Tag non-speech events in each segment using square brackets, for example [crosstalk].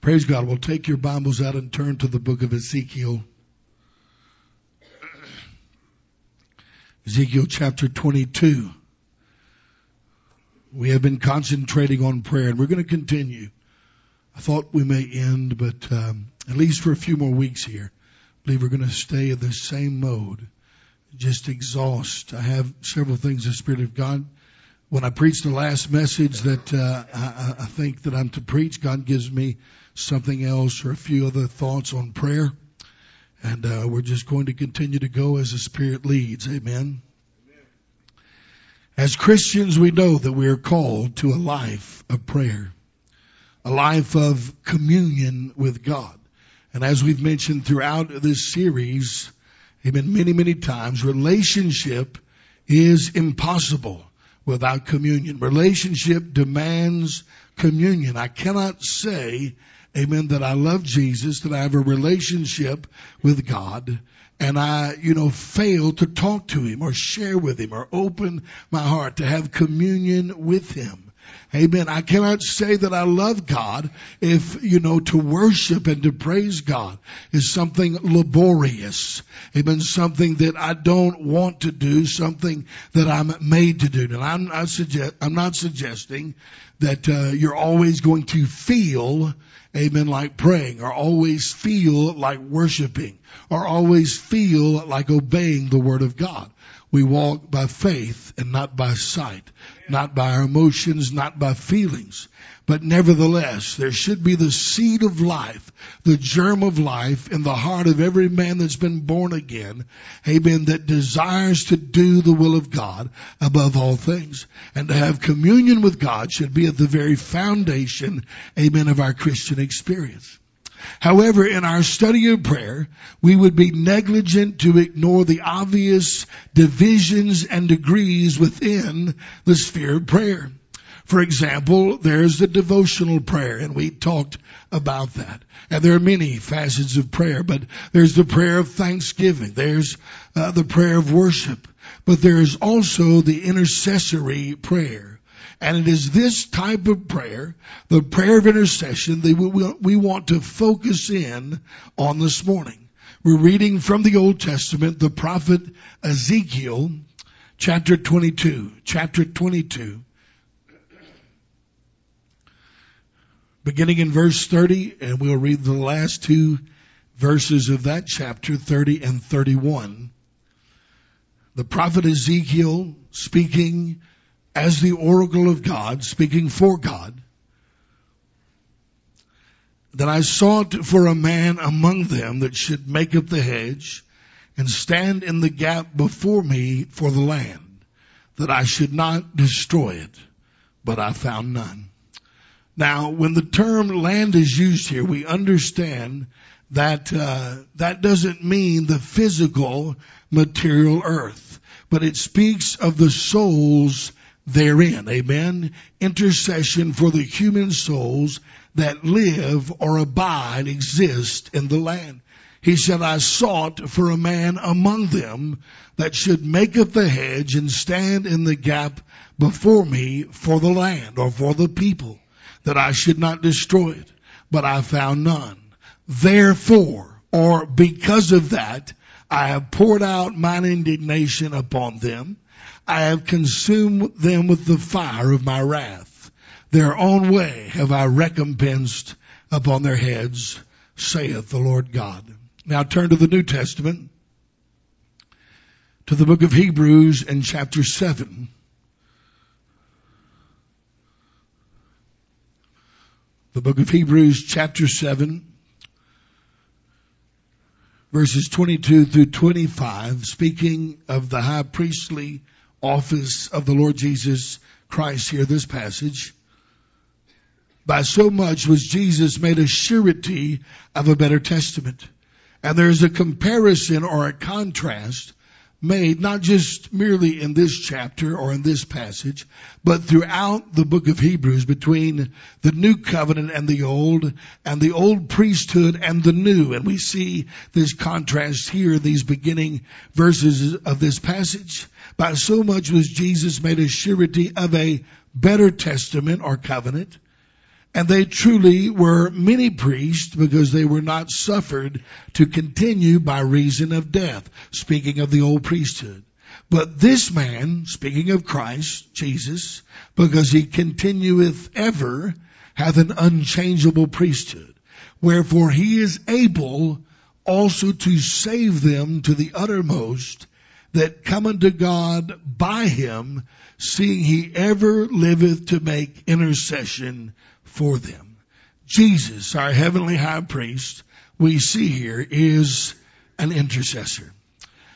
Praise God. We'll take your Bibles out and turn to the book of Ezekiel. Ezekiel chapter 22. We have been concentrating on prayer and we're going to continue. I thought we may end, but um, at least for a few more weeks here. I believe we're going to stay in the same mode. Just exhaust. I have several things the Spirit of God. When I preach the last message that uh, I, I think that I'm to preach, God gives me something else or a few other thoughts on prayer. And uh, we're just going to continue to go as the Spirit leads. Amen. As Christians, we know that we are called to a life of prayer, a life of communion with God. And as we've mentioned throughout this series, amen, many, many times, relationship is impossible without communion. Relationship demands communion. I cannot say amen, that I love Jesus, that I have a relationship with God, and I, you know, fail to talk to Him or share with Him or open my heart to have communion with Him. Amen. I cannot say that I love God if, you know, to worship and to praise God is something laborious. Amen. Something that I don't want to do, something that I'm made to do. And I'm not, suggest, I'm not suggesting that uh, you're always going to feel amen, like praying or always feel like worshiping or always feel like obeying the word of God. We walk by faith and not by sight, not by our emotions, not by feelings. But nevertheless, there should be the seed of life, the germ of life in the heart of every man that's been born again. Amen. That desires to do the will of God above all things. And to have communion with God should be at the very foundation, amen, of our Christian experience. However, in our study of prayer, we would be negligent to ignore the obvious divisions and degrees within the sphere of prayer. For example, there's the devotional prayer, and we talked about that. And there are many facets of prayer, but there's the prayer of thanksgiving. There's uh, the prayer of worship. But there's also the intercessory prayer. And it is this type of prayer, the prayer of intercession, that we, want to focus in on this morning. We're reading from the Old Testament, the prophet Ezekiel, chapter 22, chapter 22. Beginning in verse 30, and we'll read the last two verses of that chapter, 30 and 31. The prophet Ezekiel speaking as the oracle of God, speaking for God, that I sought for a man among them that should make up the hedge and stand in the gap before me for the land, that I should not destroy it, but I found none. Now, when the term land is used here, we understand that uh, that doesn't mean the physical material earth, but it speaks of the souls therein. Amen. Intercession for the human souls that live or abide, exist in the land. He said, I sought for a man among them that should make up the hedge and stand in the gap before me for the land or for the people, that I should not destroy it. But I found none. Therefore, or because of that, I have poured out mine indignation upon them I have consumed them with the fire of my wrath. Their own way have I recompensed upon their heads, saith the Lord God. Now turn to the New Testament, to the book of Hebrews and chapter 7. The book of Hebrews chapter 7 verses 22 through 25 speaking of the high priestly office of the Lord Jesus Christ here, this passage. By so much was Jesus made a surety of a better testament. And there's a comparison or a contrast made not just merely in this chapter or in this passage, but throughout the book of Hebrews between the new covenant and the old, and the old priesthood and the new. And we see this contrast here in these beginning verses of this passage. By so much was Jesus made a surety of a better testament or covenant. And they truly were many priests because they were not suffered to continue by reason of death. Speaking of the old priesthood. But this man, speaking of Christ, Jesus, because he continueth ever, hath an unchangeable priesthood. Wherefore he is able also to save them to the uttermost that come unto God by him, seeing he ever liveth to make intercession for them. Jesus, our heavenly high priest, we see here is an intercessor.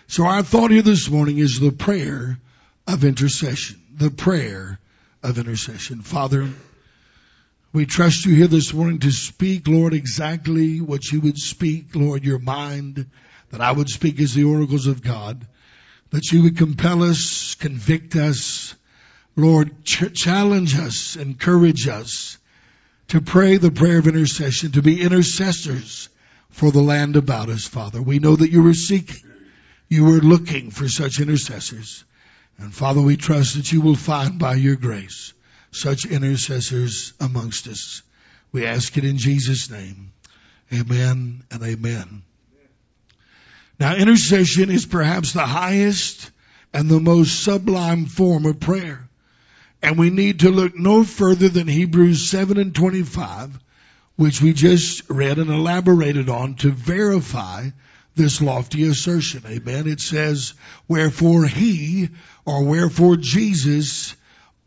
So our thought here this morning is the prayer of intercession. The prayer of intercession. Father, we trust you here this morning to speak, Lord, exactly what you would speak, Lord, your mind, that I would speak as the oracles of God, that you would compel us, convict us, Lord, ch- challenge us, encourage us to pray the prayer of intercession, to be intercessors for the land about us, Father. We know that you were seeking, you were looking for such intercessors. And Father, we trust that you will find by your grace such intercessors amongst us. We ask it in Jesus' name. Amen and amen. Now intercession is perhaps the highest and the most sublime form of prayer. And we need to look no further than Hebrews 7 and 25, which we just read and elaborated on to verify this lofty assertion. Amen. It says, wherefore he or wherefore Jesus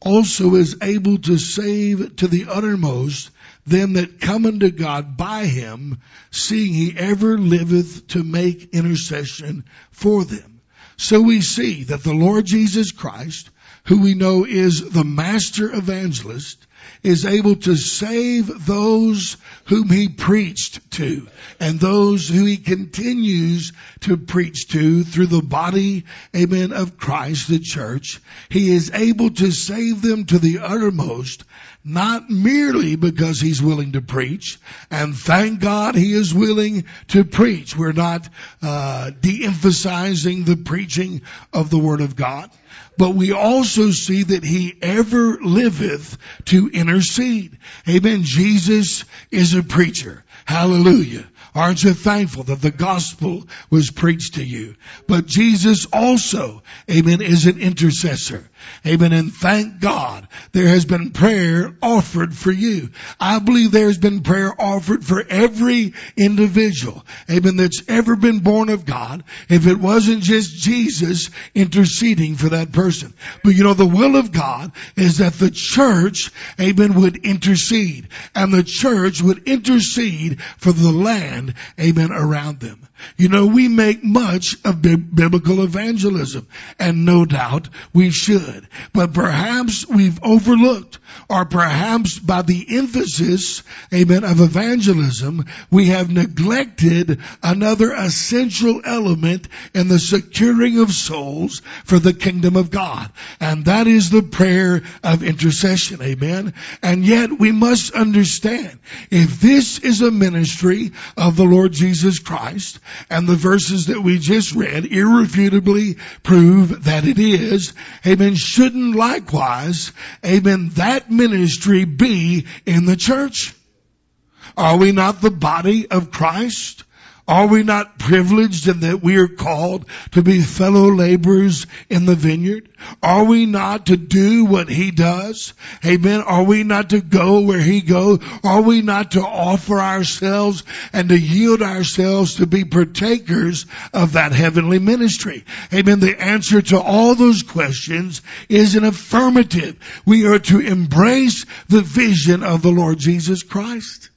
also is able to save to the uttermost them that come unto God by him, seeing he ever liveth to make intercession for them. So we see that the Lord Jesus Christ, who we know is the master evangelist, is able to save those whom he preached to and those who he continues to preach to through the body, amen, of Christ, the church. He is able to save them to the uttermost not merely because he's willing to preach, and thank God he is willing to preach. We're not uh, de-emphasizing the preaching of the Word of God, but we also see that he ever liveth to intercede. Amen. Jesus is a preacher. Hallelujah. Aren't you thankful that the gospel was preached to you? But Jesus also, amen, is an intercessor. Amen. And thank God there has been prayer offered for you. I believe there has been prayer offered for every individual. Amen. That's ever been born of God. If it wasn't just Jesus interceding for that person. But you know, the will of God is that the church, amen, would intercede and the church would intercede for the land, amen, around them. You know, we make much of bi- biblical evangelism, and no doubt we should. But perhaps we've overlooked, or perhaps by the emphasis, amen, of evangelism, we have neglected another essential element in the securing of souls for the kingdom of God. And that is the prayer of intercession, amen. And yet we must understand, if this is a ministry of the Lord Jesus Christ, and the verses that we just read irrefutably prove that it is. Amen. Shouldn't likewise, amen, that ministry be in the church? Are we not the body of Christ? Are we not privileged in that we are called to be fellow laborers in the vineyard? Are we not to do what he does? Amen. Are we not to go where he goes? Are we not to offer ourselves and to yield ourselves to be partakers of that heavenly ministry? Amen. The answer to all those questions is an affirmative. We are to embrace the vision of the Lord Jesus Christ.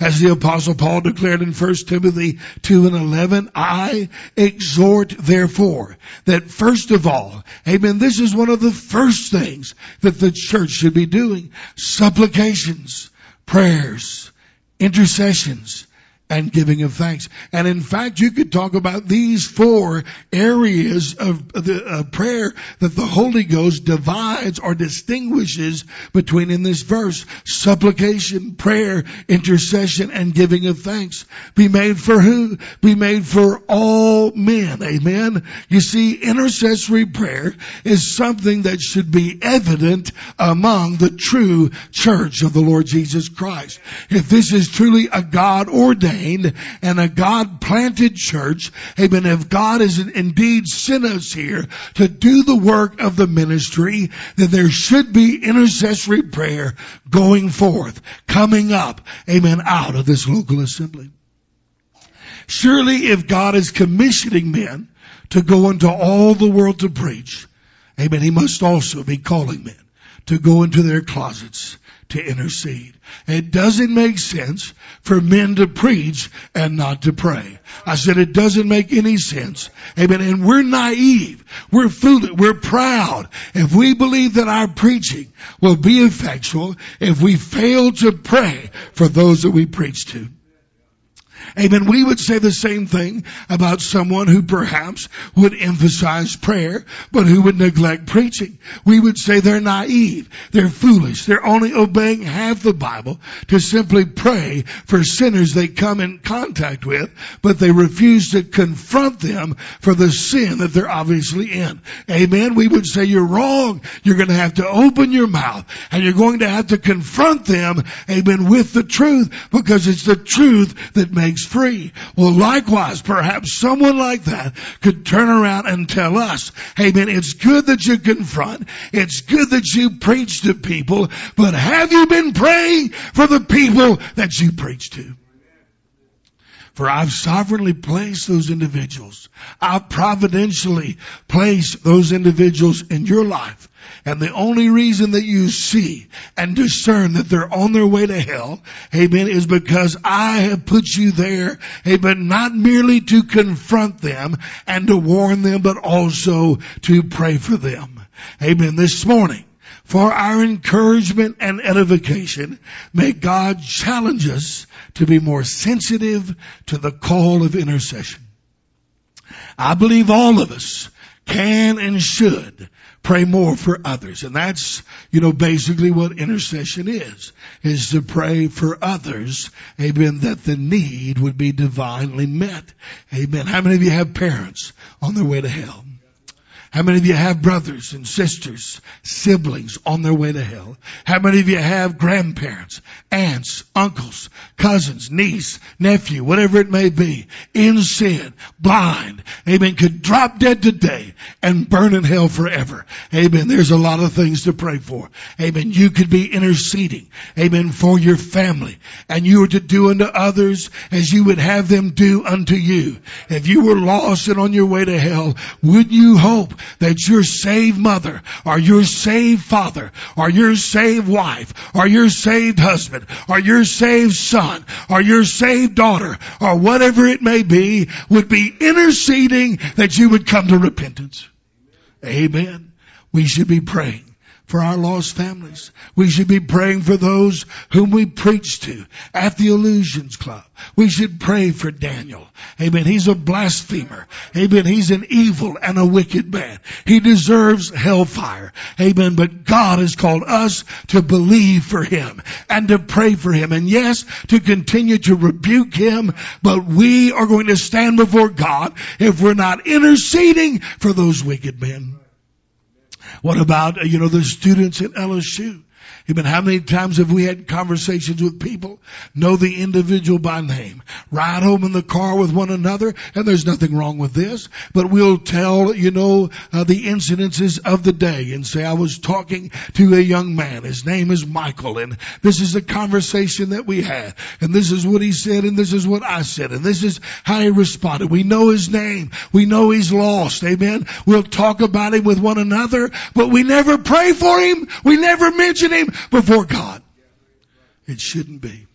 As the apostle Paul declared in 1 Timothy 2 and 11, I exhort therefore that first of all, amen, this is one of the first things that the church should be doing. Supplications, prayers, intercessions, and giving of thanks. And in fact, you could talk about these four areas of the uh, prayer that the Holy Ghost divides or distinguishes between in this verse. Supplication, prayer, intercession, and giving of thanks. Be made for who? Be made for all men. Amen. You see, intercessory prayer is something that should be evident among the true church of the Lord Jesus Christ. If this is truly a God ordained and a God planted church, amen, if God has indeed sent us here to do the work of the ministry, then there should be intercessory prayer going forth, coming up, amen, out of this local assembly. Surely if God is commissioning men to go into all the world to preach, amen, he must also be calling men to go into their closets to intercede. It doesn't make sense for men to preach and not to pray. I said it doesn't make any sense. Amen. And we're naive. We're foolish. We're proud. If we believe that our preaching will be effectual if we fail to pray for those that we preach to. Amen. We would say the same thing about someone who perhaps would emphasize prayer, but who would neglect preaching. We would say they're naive. They're foolish. They're only obeying half the Bible to simply pray for sinners they come in contact with, but they refuse to confront them for the sin that they're obviously in. Amen. We would say you're wrong. You're going to have to open your mouth and you're going to have to confront them, amen, with the truth because it's the truth that makes free. Well, likewise, perhaps someone like that could turn around and tell us, hey man, it's good that you confront. It's good that you preach to people, but have you been praying for the people that you preach to? For I've sovereignly placed those individuals. I've providentially placed those individuals in your life and the only reason that you see and discern that they're on their way to hell, amen, is because I have put you there, amen, not merely to confront them and to warn them, but also to pray for them. Amen. This morning, for our encouragement and edification, may God challenge us to be more sensitive to the call of intercession. I believe all of us can and should pray more for others. And that's, you know, basically what intercession is, is to pray for others, amen, that the need would be divinely met. Amen. How many of you have parents on their way to hell? How many of you have brothers and sisters, siblings on their way to hell? How many of you have grandparents, aunts, uncles, cousins, niece, nephew, whatever it may be, in sin, blind, amen, could drop dead today and burn in hell forever. Amen. There's a lot of things to pray for. Amen. You could be interceding, amen, for your family and you are to do unto others as you would have them do unto you. If you were lost and on your way to hell, would you hope that your saved mother or your saved father or your saved wife or your saved husband or your saved son or your saved daughter or whatever it may be would be interceding that you would come to repentance. Amen. We should be praying for our lost families. We should be praying for those whom we preach to at the Illusions Club. We should pray for Daniel. Amen. He's a blasphemer. Amen. He's an evil and a wicked man. He deserves hellfire. Amen. But God has called us to believe for him and to pray for him. And yes, to continue to rebuke him. But we are going to stand before God if we're not interceding for those wicked men. What about, uh, you know, the students at LSU? Amen. How many times have we had conversations with people, know the individual by name, ride home in the car with one another, and there's nothing wrong with this, but we'll tell, you know, uh, the incidences of the day and say, I was talking to a young man. His name is Michael, and this is a conversation that we had, and this is what he said, and this is what I said, and this is how he responded. We know his name. We know he's lost. Amen. We'll talk about him with one another, but we never pray for him. We never mention him before God. It shouldn't be.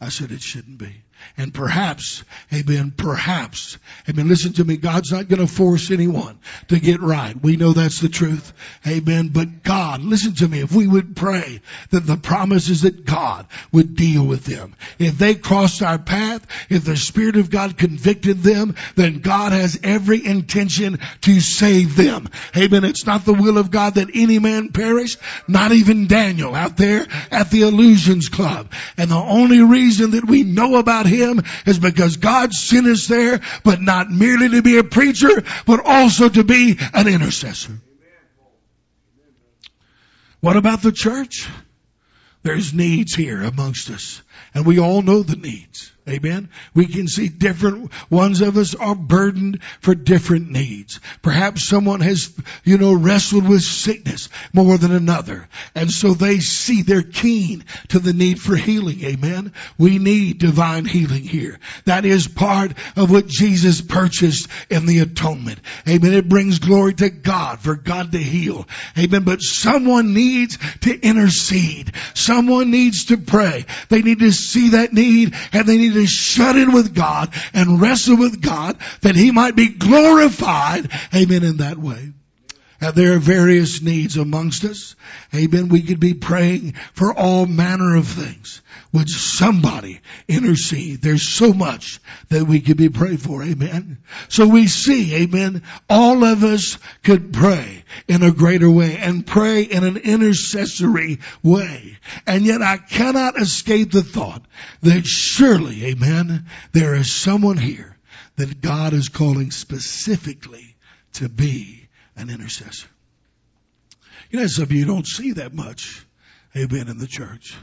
I said it shouldn't be. And perhaps, amen, perhaps, amen, listen to me, God's not going to force anyone to get right. We know that's the truth. Amen. But God, listen to me, if we would pray that the promise is that God would deal with them. If they crossed our path, if the Spirit of God convicted them, then God has every intention to save them. Amen. It's not the will of God that any man perish, not even Daniel out there at the Illusions Club. And the only reason that we know about him is because God sent us there, but not merely to be a preacher, but also to be an intercessor. What about the church? There's needs here amongst us. And we all know the needs. Amen. We can see different ones of us are burdened for different needs. Perhaps someone has, you know, wrestled with sickness more than another. And so they see they're keen to the need for healing. Amen. We need divine healing here. That is part of what Jesus purchased in the atonement. Amen. It brings glory to God for God to heal. Amen. But someone needs to intercede. Someone needs to pray. They need to see that need and they need to shut in with God and wrestle with God that He might be glorified. Amen. In that way. And there are various needs amongst us. Amen. We could be praying for all manner of things. Would somebody intercede? There's so much that we could be praying for. Amen. So we see, amen, all of us could pray in a greater way and pray in an intercessory way. And yet I cannot escape the thought that surely, amen, there is someone here that God is calling specifically to be an intercessor. You know, some of you don't see that much, amen, in the church.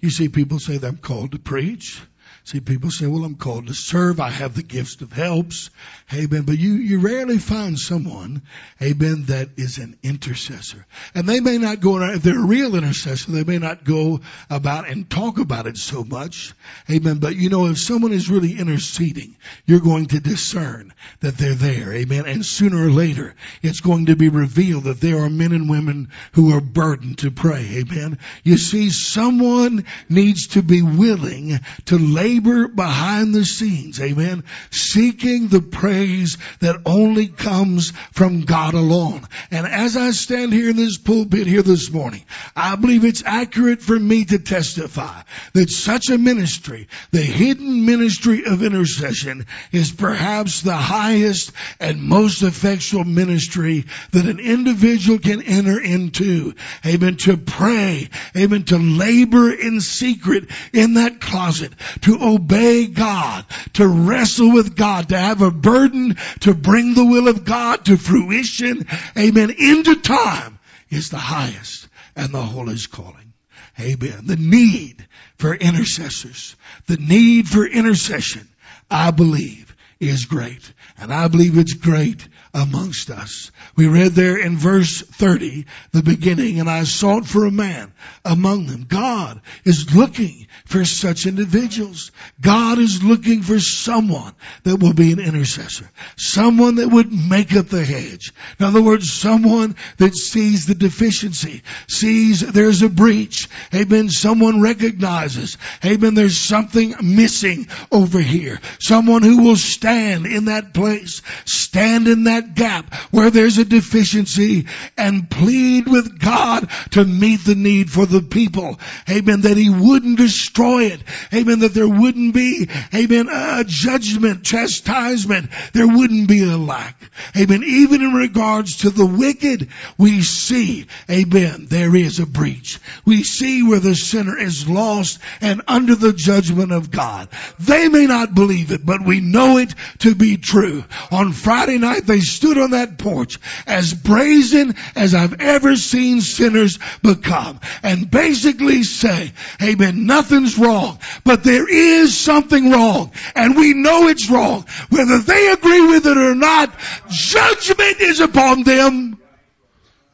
You see people say I'm called to preach. See, people say, well, I'm called to serve. I have the gifts of helps. Amen. But you, you rarely find someone, amen, that is an intercessor. And they may not go if they're a real intercessor, they may not go about and talk about it so much. Amen. But you know, if someone is really interceding, you're going to discern that they're there. Amen. And sooner or later, it's going to be revealed that there are men and women who are burdened to pray. Amen. You see, someone needs to be willing to lay labor behind the scenes. Amen. Seeking the praise that only comes from God alone. And as I stand here in this pulpit here this morning, I believe it's accurate for me to testify that such a ministry, the hidden ministry of intercession, is perhaps the highest and most effectual ministry that an individual can enter into. Amen. To pray. Amen. To labor in secret in that closet. To obey God, to wrestle with God, to have a burden to bring the will of God to fruition, amen, into time is the highest and the holiest calling. Amen. The need for intercessors, the need for intercession, I believe is great. And I believe it's great amongst us. We read there in verse 30, the beginning, and I sought for a man among them. God is looking for such individuals. God is looking for someone that will be an intercessor. Someone that would make up the hedge. In other words, someone that sees the deficiency, sees there's a breach. Amen. Someone recognizes, amen, there's something missing over here. Someone who will stand in that place, stand in that gap where there's a deficiency and plead with God to meet the need for the people. Amen. That He wouldn't destroy it. Amen. That there wouldn't be, amen, a judgment, chastisement. There wouldn't be a lack. Amen. Even in regards to the wicked, we see, amen, there is a breach. We see where the sinner is lost and under the judgment of God. They may not believe it, but we know it to be true. On Friday night, they stood on that porch as brazen as I've ever seen sinners become and basically say, amen, nothing's wrong, but there is something wrong and we know it's wrong. Whether they agree with it or not, judgment is upon them.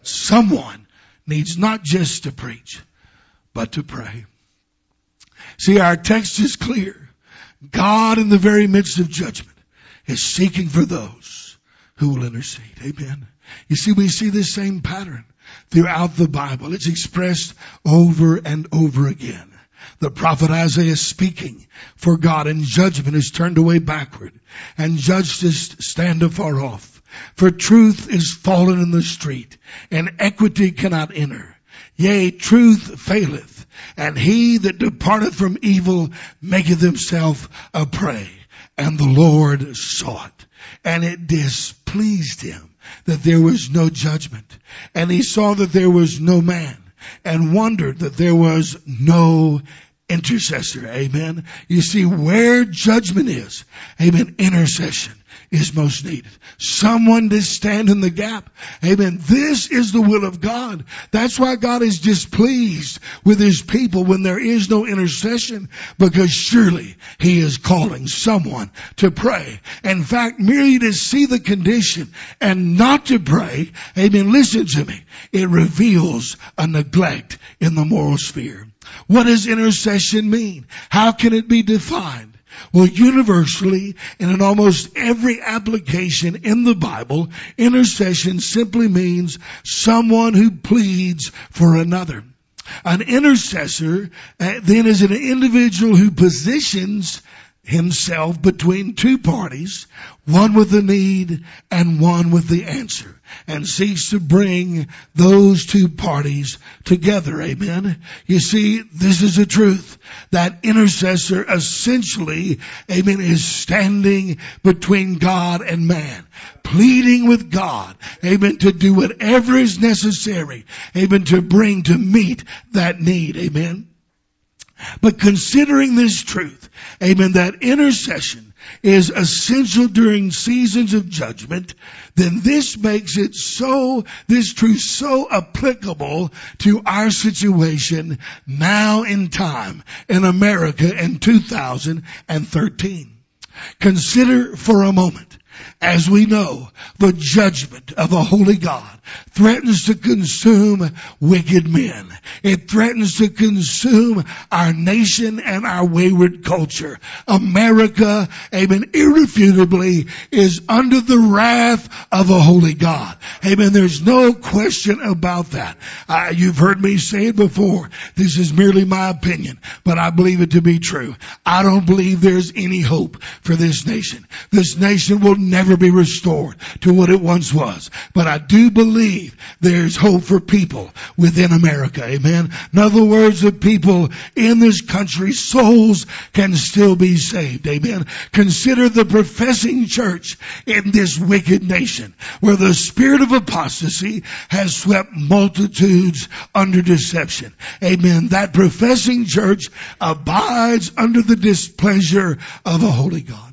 Someone needs not just to preach, but to pray. See, our text is clear. God in the very midst of judgment is seeking for those who will intercede. Amen. You see, we see this same pattern throughout the Bible. It's expressed over and over again. The prophet Isaiah speaking for God and judgment is turned away backward and justice stand afar off. For truth is fallen in the street and equity cannot enter. Yea, truth faileth and he that departeth from evil maketh himself a prey. And the Lord saw it and it displeased him that there was no judgment. And he saw that there was no man and wondered that there was no intercessor. Amen. You see where judgment is. Amen. Intercession is most needed. Someone to stand in the gap. Amen. This is the will of God. That's why God is displeased with his people when there is no intercession because surely he is calling someone to pray. In fact, merely to see the condition and not to pray. Amen. Listen to me. It reveals a neglect in the moral sphere. What does intercession mean? How can it be defined? Well, universally and in almost every application in the Bible, intercession simply means someone who pleads for another. An intercessor uh, then is an individual who positions himself between two parties, one with the need and one with the answer and seeks to bring those two parties together. Amen. You see, this is the truth. That intercessor essentially, amen, is standing between God and man, pleading with God, amen, to do whatever is necessary, amen, to bring to meet that need. Amen. But considering this truth, amen, that intercession is essential during seasons of judgment, then this makes it so, this truth so applicable to our situation now in time in America in 2013. Consider for a moment as we know, the judgment of a holy God threatens to consume wicked men. It threatens to consume our nation and our wayward culture. America, amen, irrefutably is under the wrath of a holy God. Amen. There's no question about that. Uh, you've heard me say it before. This is merely my opinion, but I believe it to be true. I don't believe there's any hope for this nation. This nation will never be restored to what it once was. But I do believe there's hope for people within America. Amen. In other words, the people in this country, souls can still be saved. Amen. Consider the professing church in this wicked nation where the spirit of apostasy has swept multitudes under deception. Amen. That professing church abides under the displeasure of a holy God.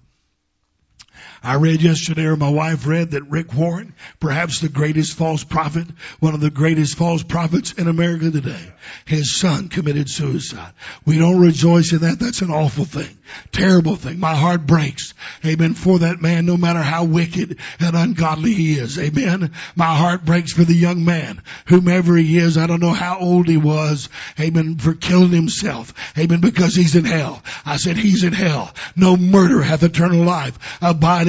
I read yesterday, or my wife read, that Rick Warren, perhaps the greatest false prophet, one of the greatest false prophets in America today, his son committed suicide. We don't rejoice in that. That's an awful thing. Terrible thing. My heart breaks. Amen. For that man, no matter how wicked and ungodly he is. Amen. My heart breaks for the young man, whomever he is. I don't know how old he was. Amen. For killing himself. Amen. Because he's in hell. I said he's in hell. No murder hath eternal life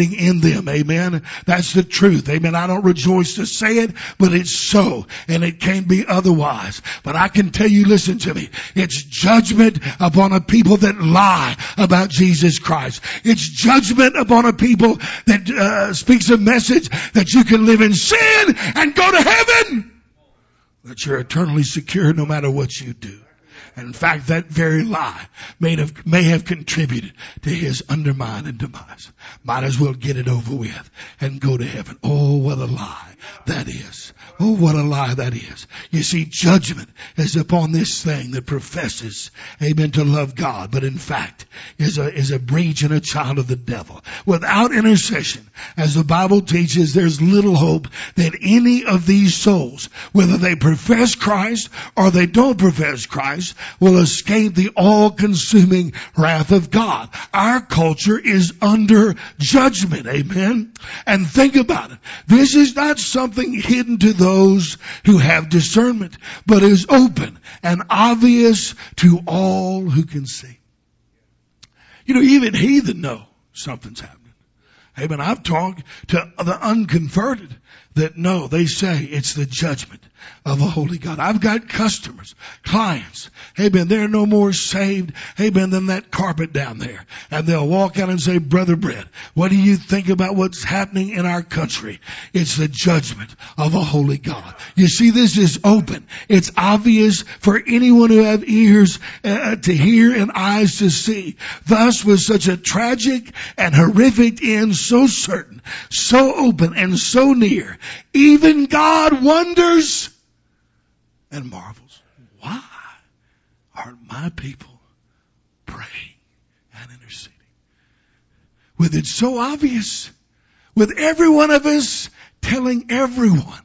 in them. Amen. That's the truth. Amen. I don't rejoice to say it, but it's so. And it can't be otherwise. But I can tell you, listen to me. It's judgment upon a people that lie about Jesus Christ. It's judgment upon a people that uh, speaks a message that you can live in sin and go to heaven. That you're eternally secure no matter what you do. And in fact, that very lie may have, may have contributed to his undermine and demise. Might as well get it over with and go to heaven. Oh, what a lie that is. Oh, what a lie that is. You see, judgment is upon this thing that professes, amen, to love God, but in fact is a, is a breach and a child of the devil. Without intercession, as the Bible teaches, there's little hope that any of these souls, whether they profess Christ or they don't profess Christ, will escape the all-consuming wrath of God. Our culture is under judgment, amen? And think about it. This is not something hidden to those those who have discernment, but is open and obvious to all who can see. You know, even heathen know something's happening. Amen. I've talked to the unconverted that know, they say it's the judgment of a holy God. I've got customers, clients. Ben, they're no more saved, Ben, than that carpet down there. And they'll walk out and say, Brother Brett, what do you think about what's happening in our country? It's the judgment of a holy God. You see, this is open. It's obvious for anyone who have ears uh, to hear and eyes to see. Thus was such a tragic and horrific end so certain, so open and so near even God wonders and marvels. Why aren't my people praying and interceding? With it so obvious, with every one of us telling everyone,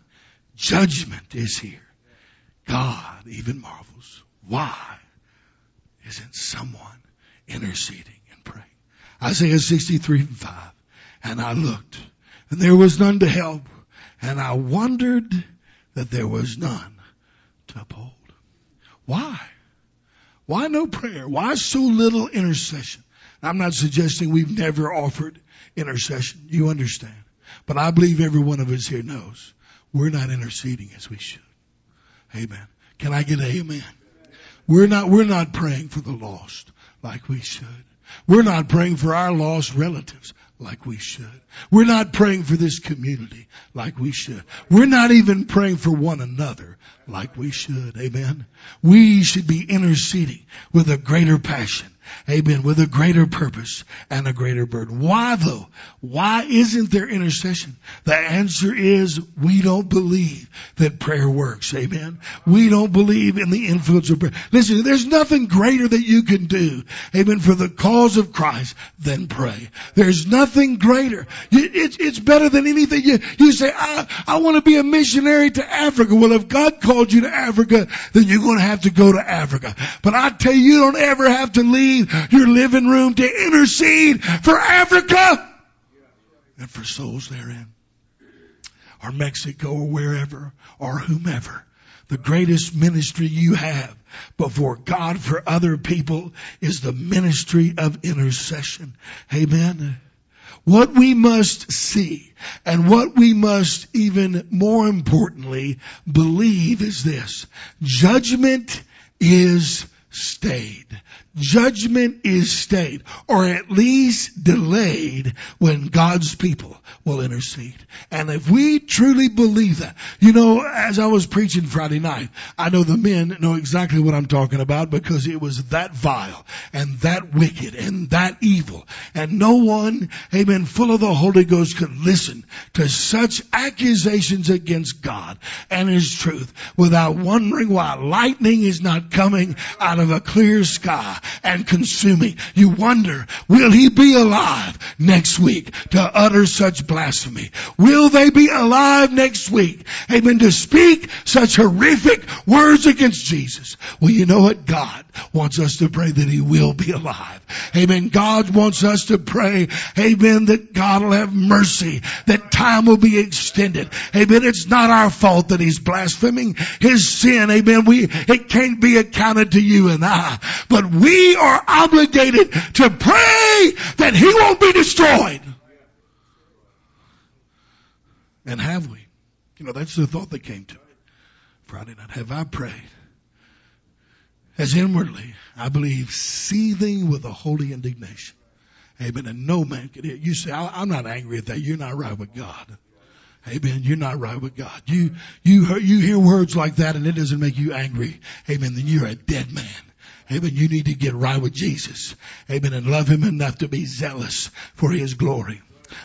judgment is here. God even marvels. Why isn't someone interceding and praying? Isaiah 63 and 5. And I looked, and there was none to help and I wondered that there was none to uphold. Why? Why no prayer? Why so little intercession? I'm not suggesting we've never offered intercession. You understand. But I believe every one of us here knows we're not interceding as we should. Amen. Can I get an amen? We're not, we're not praying for the lost like we should. We're not praying for our lost relatives like we should. We're not praying for this community like we should. We're not even praying for one another like we should. Amen. We should be interceding with a greater passion Amen. With a greater purpose and a greater burden. Why though? Why isn't there intercession? The answer is we don't believe that prayer works. Amen. We don't believe in the influence of prayer. Listen, there's nothing greater that you can do. Amen. For the cause of Christ than pray. There's nothing greater. It's, better than anything. You, you say, I, I want to be a missionary to Africa. Well, if God called you to Africa, then you're going to have to go to Africa. But I tell you, you don't ever have to leave leave your living room to intercede for Africa and for souls therein. Or Mexico or wherever or whomever. The greatest ministry you have before God for other people is the ministry of intercession. Amen. What we must see and what we must even more importantly believe is this. Judgment is stayed. Judgment is stayed or at least delayed when God's people will intercede. And if we truly believe that, you know, as I was preaching Friday night, I know the men know exactly what I'm talking about because it was that vile and that wicked and that evil. And no one, amen, full of the Holy Ghost could listen to such accusations against God and His truth without wondering why lightning is not coming out of a clear sky and consuming. You wonder, will he be alive next week to utter such blasphemy? Will they be alive next week? Amen. To speak such horrific words against Jesus. Well, you know what? God wants us to pray that he will be alive. Amen. God wants us to pray. Amen. That God will have mercy. That time will be extended. Amen. It's not our fault that he's blaspheming his sin. Amen. We, it can't be accounted to you and I, but we we are obligated to pray that he won't be destroyed. And have we? You know, that's the thought that came to me Friday night. Have I prayed? As inwardly, I believe, seething with a holy indignation. Amen. And no man can hear. You say, I'm not angry at that. You're not right with God. Amen. You're not right with God. You, you, you hear words like that and it doesn't make you angry. Amen. Then you're a dead man. Amen. You need to get right with Jesus. Amen. And love him enough to be zealous for his glory.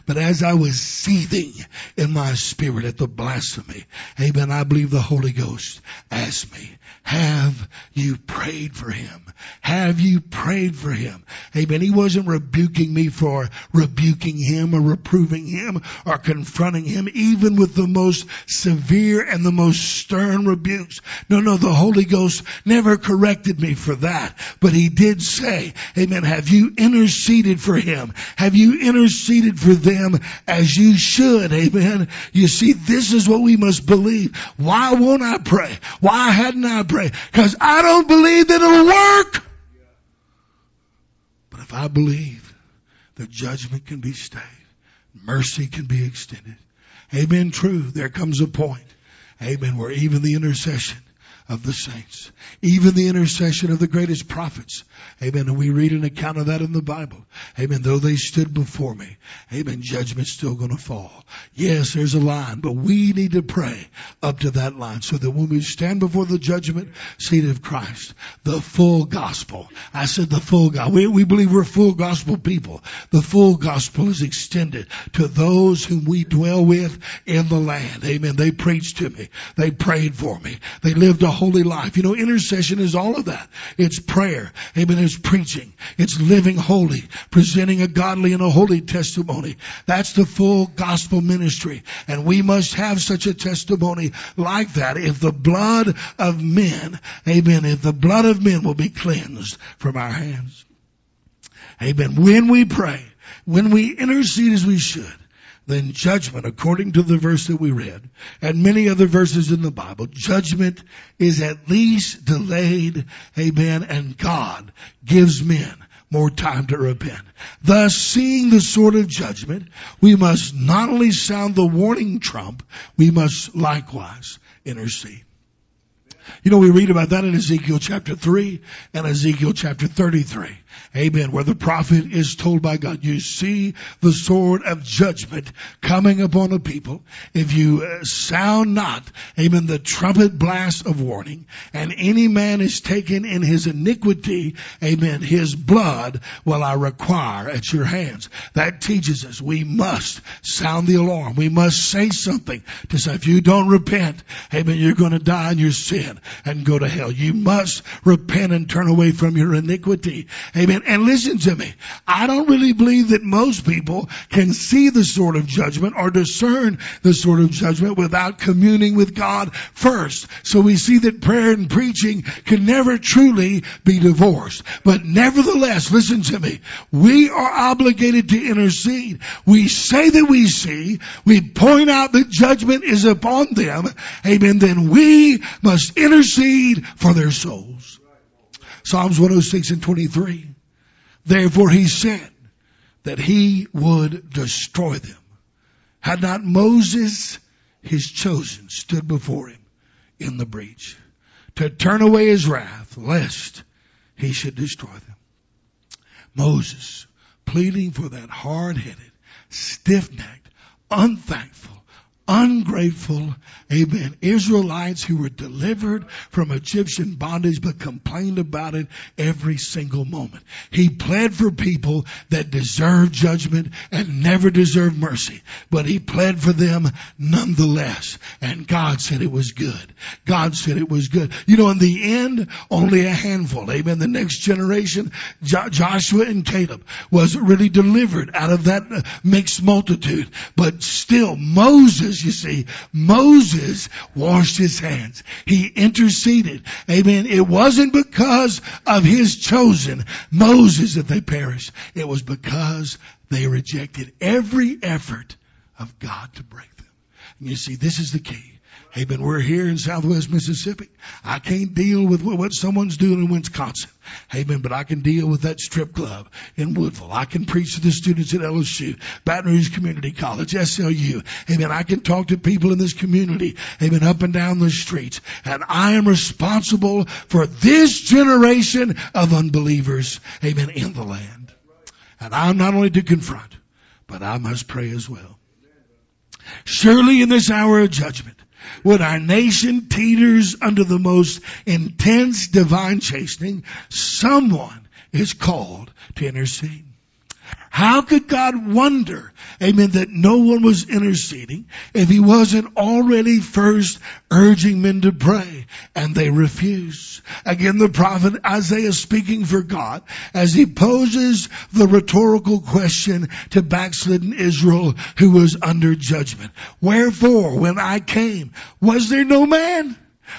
But as I was seething in my spirit at the blasphemy, amen, I believe the Holy Ghost asked me, have you prayed for him? Have you prayed for him? Amen. He wasn't rebuking me for rebuking him or reproving him or confronting him, even with the most severe and the most stern rebukes. No, no, the Holy Ghost never corrected me for that. But he did say, Amen, have you interceded for him? Have you interceded for them as you should? Amen. You see, this is what we must believe. Why won't I pray? Why hadn't I pray because I don't believe that it'll work. But if I believe that judgment can be stayed, mercy can be extended. Amen. True. There comes a point. Amen. Where even the intercession of the saints, even the intercession of the greatest prophets. Amen. And we read an account of that in the Bible. Amen. Though they stood before me. Amen. Judgment's still going to fall. Yes, there's a line, but we need to pray up to that line so that when we stand before the judgment seat of Christ, the full gospel, I said the full gospel. We, we believe we're full gospel people. The full gospel is extended to those whom we dwell with in the land. Amen. They preached to me. They prayed for me. They lived a holy life. You know, intercession is all of that. It's prayer. Amen. It's preaching. It's living holy, presenting a godly and a holy testimony. That's the full gospel ministry. And we must have such a testimony like that if the blood of men, amen, if the blood of men will be cleansed from our hands. Amen. When we pray, when we intercede as we should, then judgment, according to the verse that we read, and many other verses in the Bible, judgment is at least delayed, amen, and God gives men more time to repent. Thus, seeing the sword of judgment, we must not only sound the warning trump, we must likewise intercede. You know, we read about that in Ezekiel chapter 3 and Ezekiel chapter 33. Amen. Where the prophet is told by God, you see the sword of judgment coming upon a people. If you uh, sound not, amen, the trumpet blast of warning, and any man is taken in his iniquity, amen, his blood will I require at your hands. That teaches us we must sound the alarm. We must say something to say, if you don't repent, amen, you're going to die in your sin and go to hell. You must repent and turn away from your iniquity. Amen. And listen to me. I don't really believe that most people can see the sort of judgment or discern the sort of judgment without communing with God first. So we see that prayer and preaching can never truly be divorced. But nevertheless, listen to me. We are obligated to intercede. We say that we see. We point out that judgment is upon them. Amen. Then we must intercede for their souls. Psalms 106 and 23. Therefore he said that he would destroy them. Had not Moses, his chosen, stood before him in the breach to turn away his wrath, lest he should destroy them. Moses pleading for that hard-headed, stiff-necked, unthankful, ungrateful, amen, Israelites who were delivered from Egyptian bondage but complained about it every single moment. He pled for people that deserved judgment and never deserved mercy, but he pled for them nonetheless. And God said it was good. God said it was good. You know, in the end, only a handful, amen, the next generation, jo- Joshua and Caleb was really delivered out of that uh, mixed multitude, but still Moses you see, Moses washed his hands. He interceded. Amen. It wasn't because of his chosen Moses that they perished. It was because they rejected every effort of God to break them. And you see, this is the key. Amen. We're here in Southwest Mississippi. I can't deal with what someone's doing in Wisconsin. Amen. But I can deal with that strip club in Woodville. I can preach to the students at LSU, Baton Rouge Community College, SLU. Amen. I can talk to people in this community. Amen. Up and down the streets. And I am responsible for this generation of unbelievers. Amen. In the land. And I'm not only to confront, but I must pray as well. Surely in this hour of judgment, when our nation teeters under the most intense divine chastening, someone is called to intercede. How could God wonder, amen, that no one was interceding if he wasn't already first urging men to pray and they refuse? Again, the prophet Isaiah speaking for God as he poses the rhetorical question to backslidden Israel who was under judgment. Wherefore, when I came, was there no man?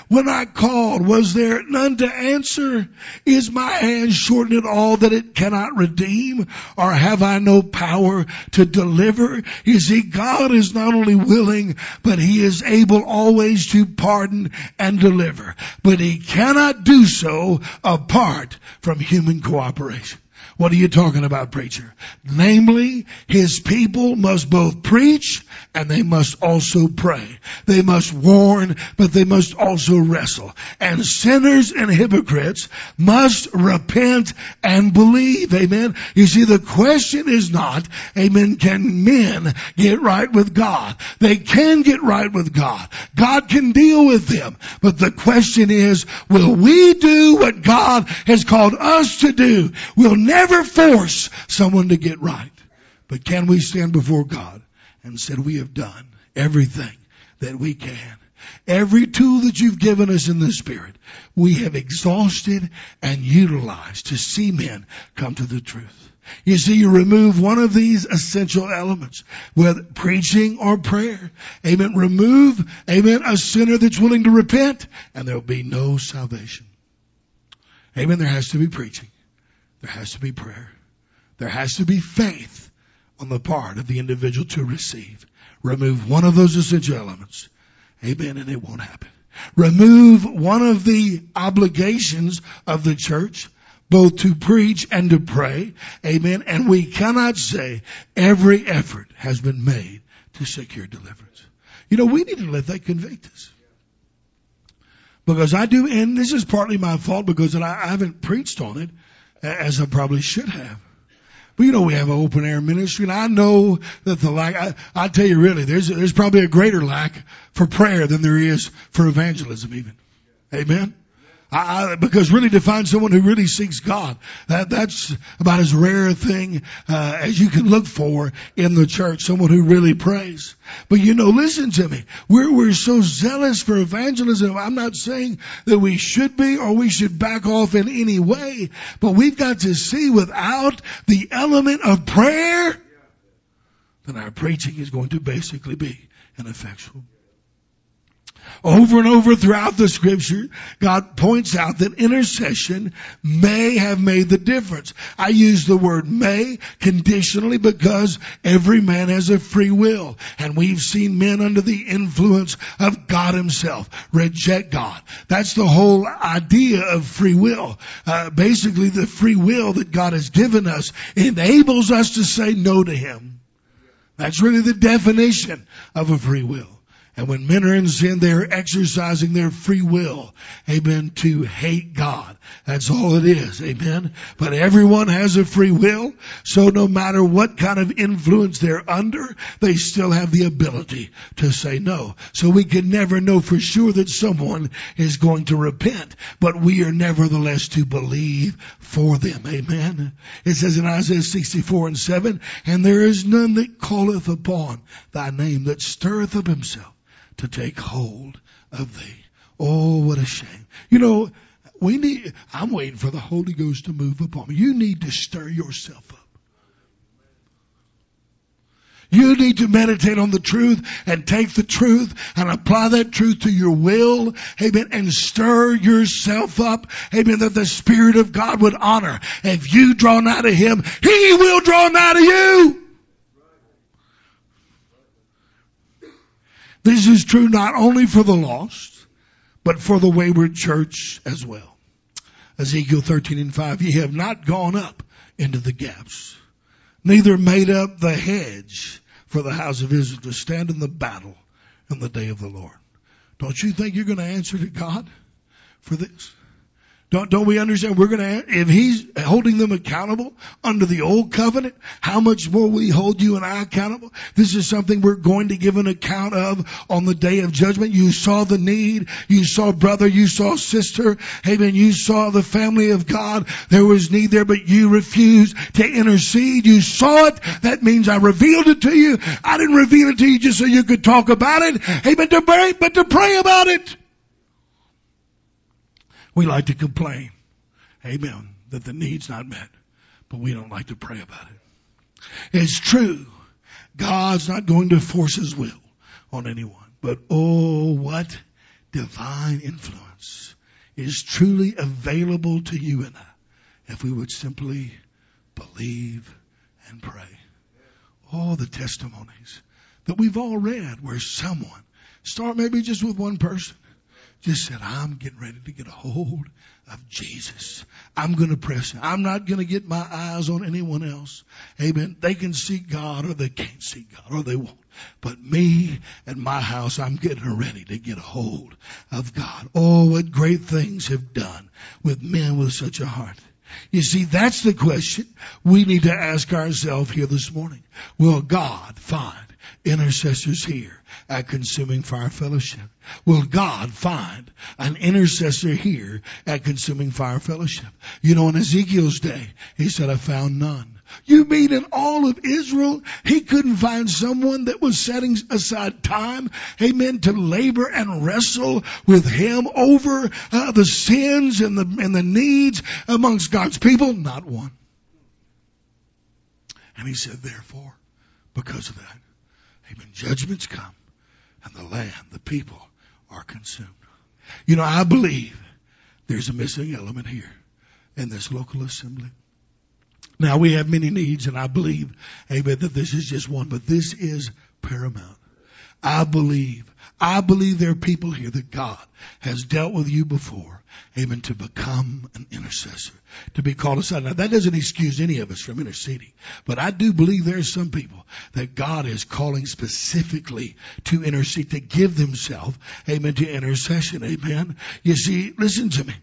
When I called, was there none to answer? Is my hand shortened at all that it cannot redeem? Or have I no power to deliver? You see, God is not only willing, but He is able always to pardon and deliver. But He cannot do so apart from human cooperation. What are you talking about, preacher? Namely, his people must both preach and they must also pray. They must warn, but they must also wrestle. And sinners and hypocrites must repent and believe. Amen. You see, the question is not, amen, can men get right with God? They can get right with God. God can deal with them. But the question is, will we do what God has called us to do? We'll never force someone to get right. But can we stand before God and said, we have done everything that we can. Every tool that you've given us in the Spirit, we have exhausted and utilized to see men come to the truth. You see, you remove one of these essential elements, whether preaching or prayer. Amen. Remove, amen, a sinner that's willing to repent, and there'll be no salvation. Amen. There has to be preaching. There has to be prayer. There has to be faith on the part of the individual to receive. Remove one of those essential elements. Amen. And it won't happen. Remove one of the obligations of the church, both to preach and to pray. Amen. And we cannot say every effort has been made to secure deliverance. You know, we need to let that convict us. Because I do, and this is partly my fault because I, haven't preached on it as I probably should have. But you know, we have an open air ministry and I know that the lack, I, I tell you really, there's, there's probably a greater lack for prayer than there is for evangelism even. Amen. I, because really to find someone who really seeks God, that, that's about as rare a thing uh, as you can look for in the church. Someone who really prays. But you know, listen to me. We're we're so zealous for evangelism. I'm not saying that we should be or we should back off in any way, but we've got to see without the element of prayer, then our preaching is going to basically be ineffectual. Over and over throughout the scripture, God points out that intercession may have made the difference. I use the word may conditionally because every man has a free will. And we've seen men under the influence of God himself reject God. That's the whole idea of free will. Uh, basically the free will that God has given us enables us to say no to him. That's really the definition of a free will. And when men are in sin, they're exercising their free will, amen, to hate God. That's all it is, amen. But everyone has a free will, so no matter what kind of influence they're under, they still have the ability to say no. So we can never know for sure that someone is going to repent, but we are nevertheless to believe for them, amen. It says in Isaiah 64 and 7, and there is none that calleth upon thy name that stirreth up himself to take hold of thee. Oh, what a shame. You know, we need, I'm waiting for the Holy Ghost to move upon me. You need to stir yourself up. You need to meditate on the truth and take the truth and apply that truth to your will. Amen. And stir yourself up. Amen. That the Spirit of God would honor. If you draw nigh to Him, He will draw nigh to you. This is true not only for the lost, but for the wayward church as well. Ezekiel 13 and 5, ye have not gone up into the gaps, neither made up the hedge for the house of Israel to stand in the battle in the day of the Lord. Don't you think you're going to answer to God for this? Don't, don't we understand? We're going to, if he's holding them accountable under the old covenant, how much more will he hold you and I accountable? This is something we're going to give an account of on the day of judgment. You saw the need. You saw brother. You saw sister. Amen. You saw the family of God. There was need there, but you refused to intercede. You saw it. That means I revealed it to you. I didn't reveal it to you just so you could talk about it. Amen. To pray, but to pray about it. We like to complain, amen, that the need's not met, but we don't like to pray about it. It's true. God's not going to force his will on anyone. But oh, what divine influence is truly available to you and I if we would simply believe and pray. All the testimonies that we've all read where someone, start maybe just with one person, just said, I'm getting ready to get a hold of Jesus. I'm going to press. I'm not going to get my eyes on anyone else. Amen. They can see God or they can't see God or they won't. But me and my house, I'm getting ready to get a hold of God. Oh, what great things have done with men with such a heart. You see, that's the question we need to ask ourselves here this morning. Will God find intercessors here at Consuming Fire Fellowship? Will God find an intercessor here at Consuming Fire Fellowship? You know, in Ezekiel's day, he said, I found none. You mean in all of Israel, he couldn't find someone that was setting aside time, amen, to labor and wrestle with him over uh, the sins and the, and the needs amongst God's people? Not one. And he said, therefore, because of that, amen, judgments come and the land, the people are consumed. You know, I believe there's a missing element here in this local assembly. Now we have many needs and I believe, amen, that this is just one, but this is paramount. I believe, I believe there are people here that God has dealt with you before, amen, to become an intercessor, to be called aside. Now that doesn't excuse any of us from interceding, but I do believe there are some people that God is calling specifically to intercede, to give themselves, amen, to intercession, amen. You see, listen to me.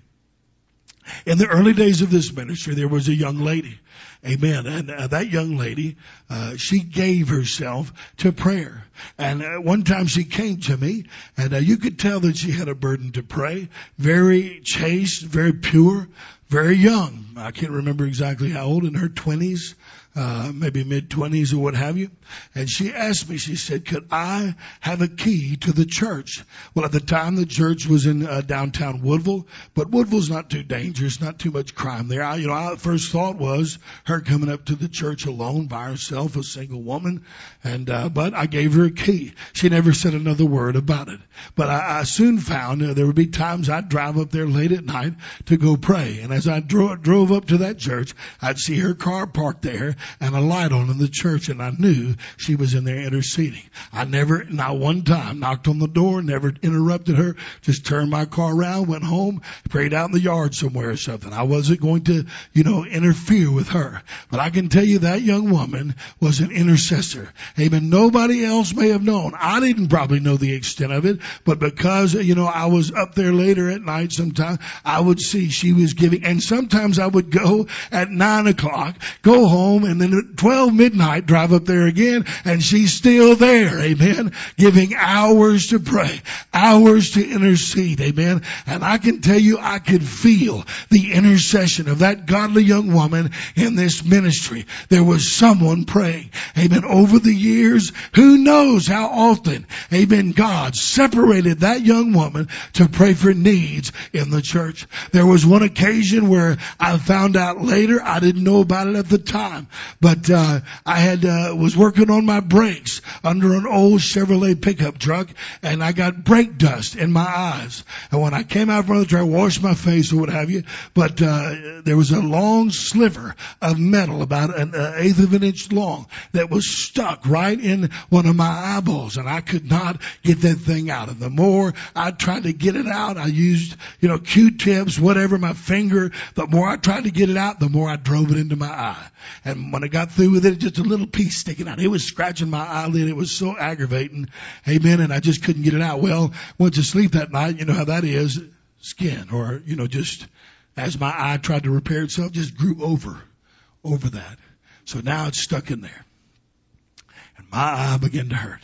In the early days of this ministry, there was a young lady. Amen. And uh, that young lady, uh, she gave herself to prayer. And uh, one time she came to me and uh, you could tell that she had a burden to pray. Very chaste, very pure, very young. I can't remember exactly how old, in her twenties uh, maybe mid twenties or what have you. And she asked me, she said, could I have a key to the church? Well, at the time the church was in uh, downtown Woodville, but Woodville's not too dangerous, not too much crime there. I, you know, I first thought was her coming up to the church alone by herself, a single woman. And, uh, but I gave her a key. She never said another word about it. But I, I soon found uh, there would be times I'd drive up there late at night to go pray. And as I dro- drove up to that church, I'd see her car parked there and a light on in the church and I knew she was in there interceding. I never, not one time, knocked on the door, never interrupted her, just turned my car around, went home, prayed out in the yard somewhere or something. I wasn't going to, you know, interfere with her. But I can tell you that young woman was an intercessor. Amen. Nobody else may have known. I didn't probably know the extent of it, but because, you know, I was up there later at night sometimes, I would see she was giving, and sometimes I would go at nine o'clock, go home and then at 12 midnight drive up there again and she's still there. Amen. Giving hours to pray, hours to intercede. Amen. And I can tell you, I could feel the intercession of that godly young woman in this ministry. There was someone praying. Amen. Over the years, who knows how often, amen, God separated that young woman to pray for needs in the church. There was one occasion where I found out later, I didn't know about it at the time, but uh, I had uh, was working on my brakes under an old Chevrolet pickup truck, and I got brake dust in my eyes. And when I came out from the truck, I washed my face or what have you, but uh, there was a long sliver of metal, about an uh, eighth of an inch long, that was stuck right in one of my eyeballs, and I could not get that thing out. And the more I tried to get it out, I used you know Q-tips, whatever, my finger. The more I tried to get it out, the more I drove it into my eye. And when I got through with it, just a little piece sticking out. It was scratching my eyelid. It was so aggravating. Amen. And I just couldn't get it out. Well, went to sleep that night. You know how that is. Skin or, you know, just as my eye tried to repair itself, just grew over, over that. So now it's stuck in there. And my eye began to hurt.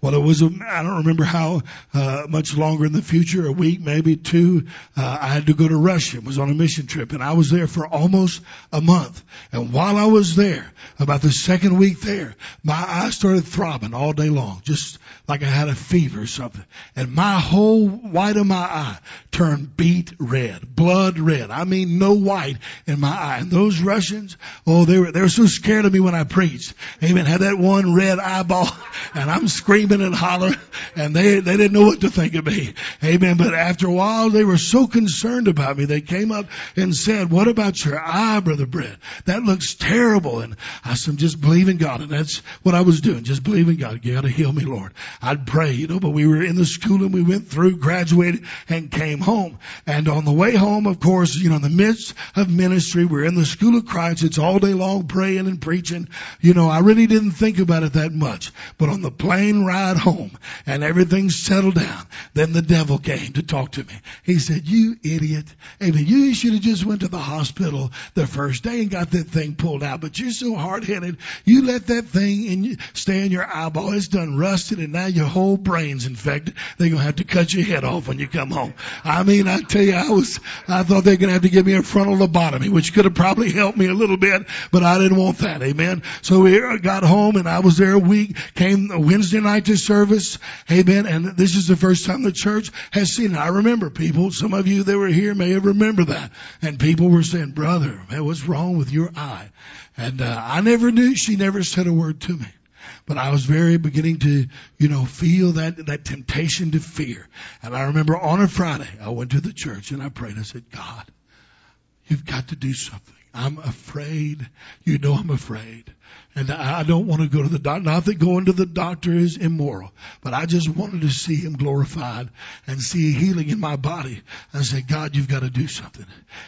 Well, it was, I don't remember how uh, much longer in the future, a week, maybe two, uh, I had to go to Russia. It was on a mission trip and I was there for almost a month. And while I was there, about the second week there, my eyes started throbbing all day long, just like I had a fever or something. And my whole white of my eye turned beet red, blood red. I mean, no white in my eye. And those Russians, oh, they were, they were so scared of me when I preached. Amen. Had that one red eyeball [laughs] and I'm screaming screaming and hollering and they, they didn't know what to think of me. Amen. But after a while, they were so concerned about me. They came up and said, what about your eye, Brother Brett? That looks terrible. And I said, just believe in God. And that's what I was doing. Just believe in God. You got to heal me, Lord. I'd pray, you know, but we were in the school and we went through, graduated and came home. And on the way home, of course, you know, in the midst of ministry, we're in the school of Christ. It's all day long praying and preaching. You know, I really didn't think about it that much. But on the plane ride home and everything settled down, then the devil came to talk to me. He said, you idiot. Amen. You should have just went to the hospital the first day and got that thing pulled out. But you're so hard headed. You let that thing in, stay in your eyeball. It's done rusted and now your whole brain's infected. They're going to have to cut your head off when you come home. I mean, I tell you, I was, I thought they're going to have to give me a frontal lobotomy, which could have probably helped me a little bit, but I didn't want that. Amen. So we got home and I was there a week, came Wednesday night to service. Amen. And this is the first time the church has seen it. I remember people, some of you that were here may have remembered that. And people were saying, brother, man, what's wrong with your eye? And, uh, I never knew, she never said a word to me. But I was very beginning to, you know, feel that, that temptation to fear. And I remember on a Friday, I went to the church and I prayed. I said, God, you've got to do something. I'm afraid. You know I'm afraid. And I don't want to go to the doctor. Not that going to the doctor is immoral, but I just wanted to see him glorified and see healing in my body. I said, God, you've got to do something.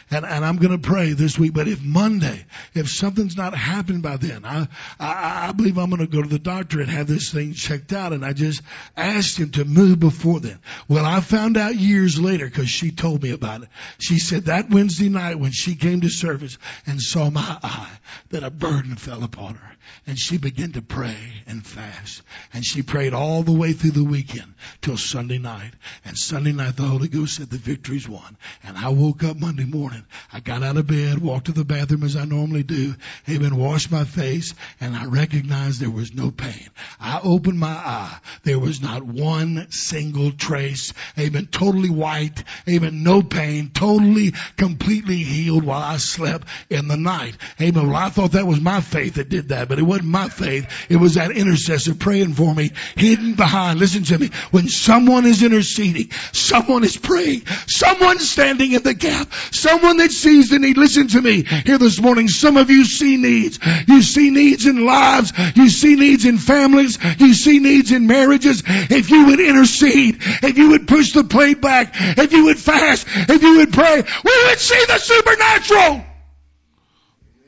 And, and I'm going to pray this week. But if Monday, if something's not happened by then, I, I, I believe I'm going to go to the doctor and have this thing checked out. And I just asked him to move before then. Well, I found out years later because she told me about it. She said that Wednesday night when she came to service and saw my eye, that a burden fell upon her and she began to pray and fast. And she prayed all the way through the weekend till Sunday night. And Sunday night the Holy Ghost said the victory's won. And I woke up Monday morning. I got out of bed, walked to the bathroom as I normally do, amen, washed my face, and I recognized there was no pain. I opened my eye. There was not one single trace. Amen. Totally white. Amen. No pain. Totally, completely healed while I slept in the night. Amen. Well, I thought that was my faith that did that, but it wasn't my faith. It was that intercessor praying for me, hidden behind. Listen to me. When someone is interceding, someone is praying, someone standing in the gap, someone that sees the need. Listen to me here this morning. Some of you see needs. You see needs in lives. You see needs in families. You see needs in marriages. If you would intercede, if you would push the plate back, if you would fast, if you would pray, we would see the supernatural.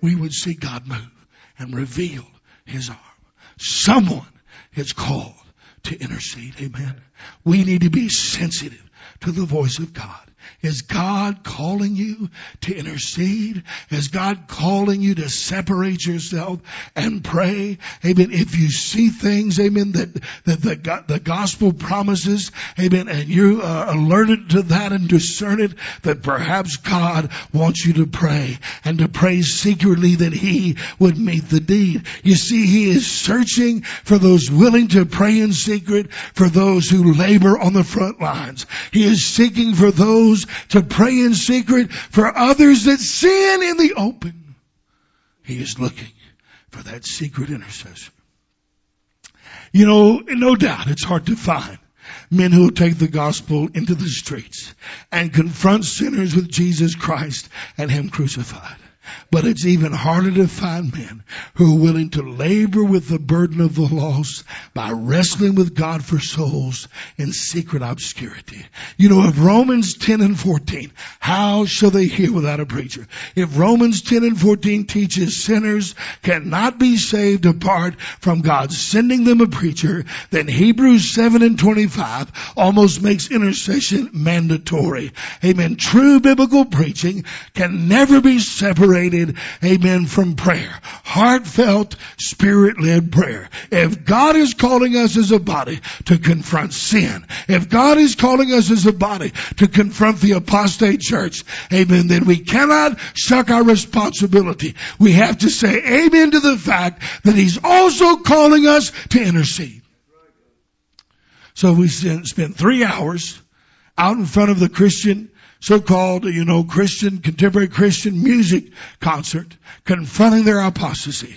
We would see God move and reveal his arm. Someone is called to intercede. Amen. We need to be sensitive to the voice of God. Is God calling you to intercede? Is God calling you to separate yourself and pray? Amen. If you see things, amen, that, that the, the gospel promises, amen, and you are alerted to that and discern it, that perhaps God wants you to pray and to pray secretly that He would meet the need. You see, He is searching for those willing to pray in secret, for those who labor on the front lines. He is seeking for those to pray in secret for others that sin in the open. He is looking for that secret intercessor. You know, no doubt it's hard to find men who take the gospel into the streets and confront sinners with Jesus Christ and Him crucified. But it's even harder to find men who are willing to labor with the burden of the lost by wrestling with God for souls in secret obscurity. You know, if Romans 10 and 14, how shall they hear without a preacher? If Romans 10 and 14 teaches sinners cannot be saved apart from God sending them a preacher, then Hebrews 7 and 25 almost makes intercession mandatory. Amen. True biblical preaching can never be separated amen, from prayer. Heartfelt, spirit-led prayer. If God is calling us as a body to confront sin, if God is calling us as a body to confront the apostate church, amen, then we cannot shuck our responsibility. We have to say amen to the fact that He's also calling us to intercede. So we spent three hours out in front of the Christian so-called, you know, Christian, contemporary Christian music concert confronting their apostasy.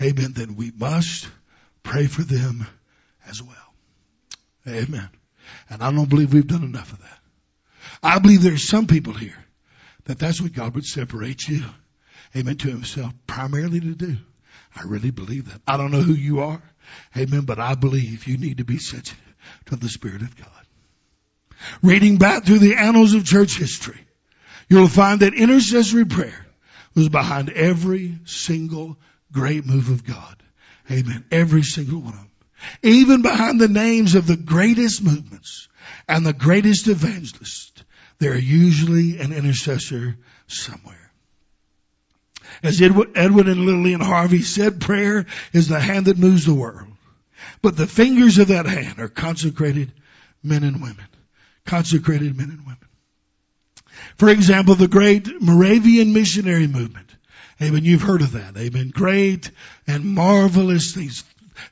Amen. Then we must pray for them as well. Amen. And I don't believe we've done enough of that. I believe there's some people here that that's what God would separate you, amen, to himself primarily to do. I really believe that. I don't know who you are, amen, but I believe you need to be sensitive to the Spirit of God. Reading back through the annals of church history, you'll find that intercessory prayer was behind every single great move of God. Amen. Every single one of them. Even behind the names of the greatest movements and the greatest evangelists, there are usually an intercessor somewhere. As Edwin and Lillian Harvey said, prayer is the hand that moves the world. But the fingers of that hand are consecrated men and women. Consecrated men and women. For example, the great Moravian missionary movement. Amen. You've heard of that. Amen. Great and marvelous things.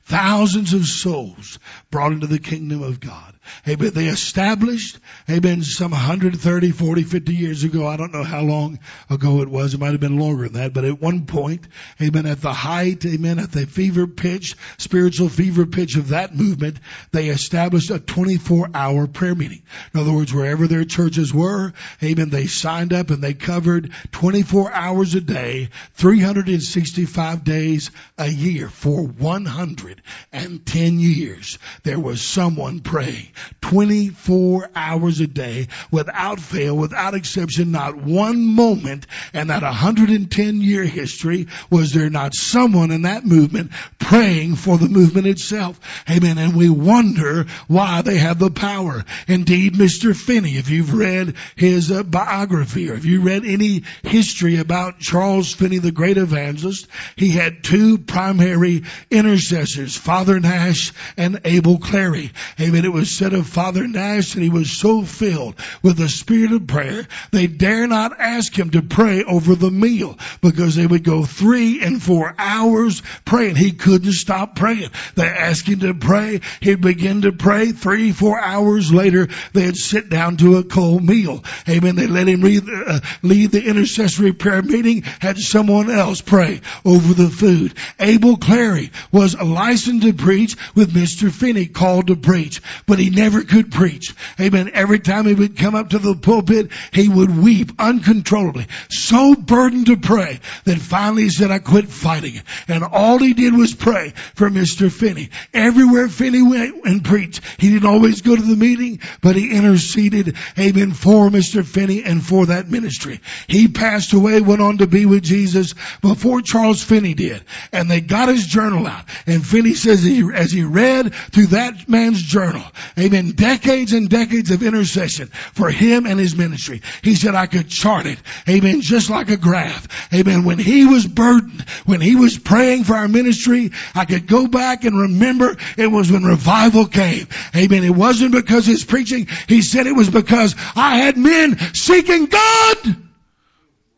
Thousands of souls brought into the kingdom of God. Amen. They established, amen, some 130, 40, 50 years ago. I don't know how long ago it was. It might have been longer than that. But at one point, amen, at the height, amen, at the fever pitch, spiritual fever pitch of that movement, they established a 24 hour prayer meeting. In other words, wherever their churches were, amen, they signed up and they covered 24 hours a day, 365 days a year for 110 years. There was someone praying 24 hours a day without fail, without exception, not one moment in that 110 year history was there not someone in that movement praying for the movement itself. Amen. And we wonder why they have the power. Indeed, Mr. Finney, if you've read his uh, biography or if you read any history about Charles Finney, the great evangelist, he had two primary intercessors, Father Nash and Abel Clary. Amen. It was said of Father Nash that he was so filled with the spirit of prayer, they dare not ask him to pray over the meal because they would go three and four hours praying. He couldn't stop praying. They asked him to pray. He'd begin to pray. Three, four hours later, they'd sit down to a cold meal. Amen. They let him lead, uh, lead the intercessory prayer meeting, had someone else pray over the food. Abel Clary was licensed to preach with Mr. Finney called to preach, but he never could preach. Amen. Every time he would come up to the pulpit, he would weep uncontrollably. So burdened to pray that finally he said, I quit fighting. And all he did was pray for Mr. Finney. Everywhere Finney went and preached, he didn't always go to the meeting, but he interceded, amen, for Mr. Finney and for that ministry. He passed away, went on to be with Jesus before Charles Finney did. And they got his journal out. And Finney says as he read through that man's journal, amen, decades and decades of intercession for him and his ministry. He said, I could chart it. Amen. Just like a graph. Amen. When he was burdened, when he was praying for our ministry, I could go back and remember it was when revival came. Amen. It wasn't because his preaching. He said it was because I had men seeking God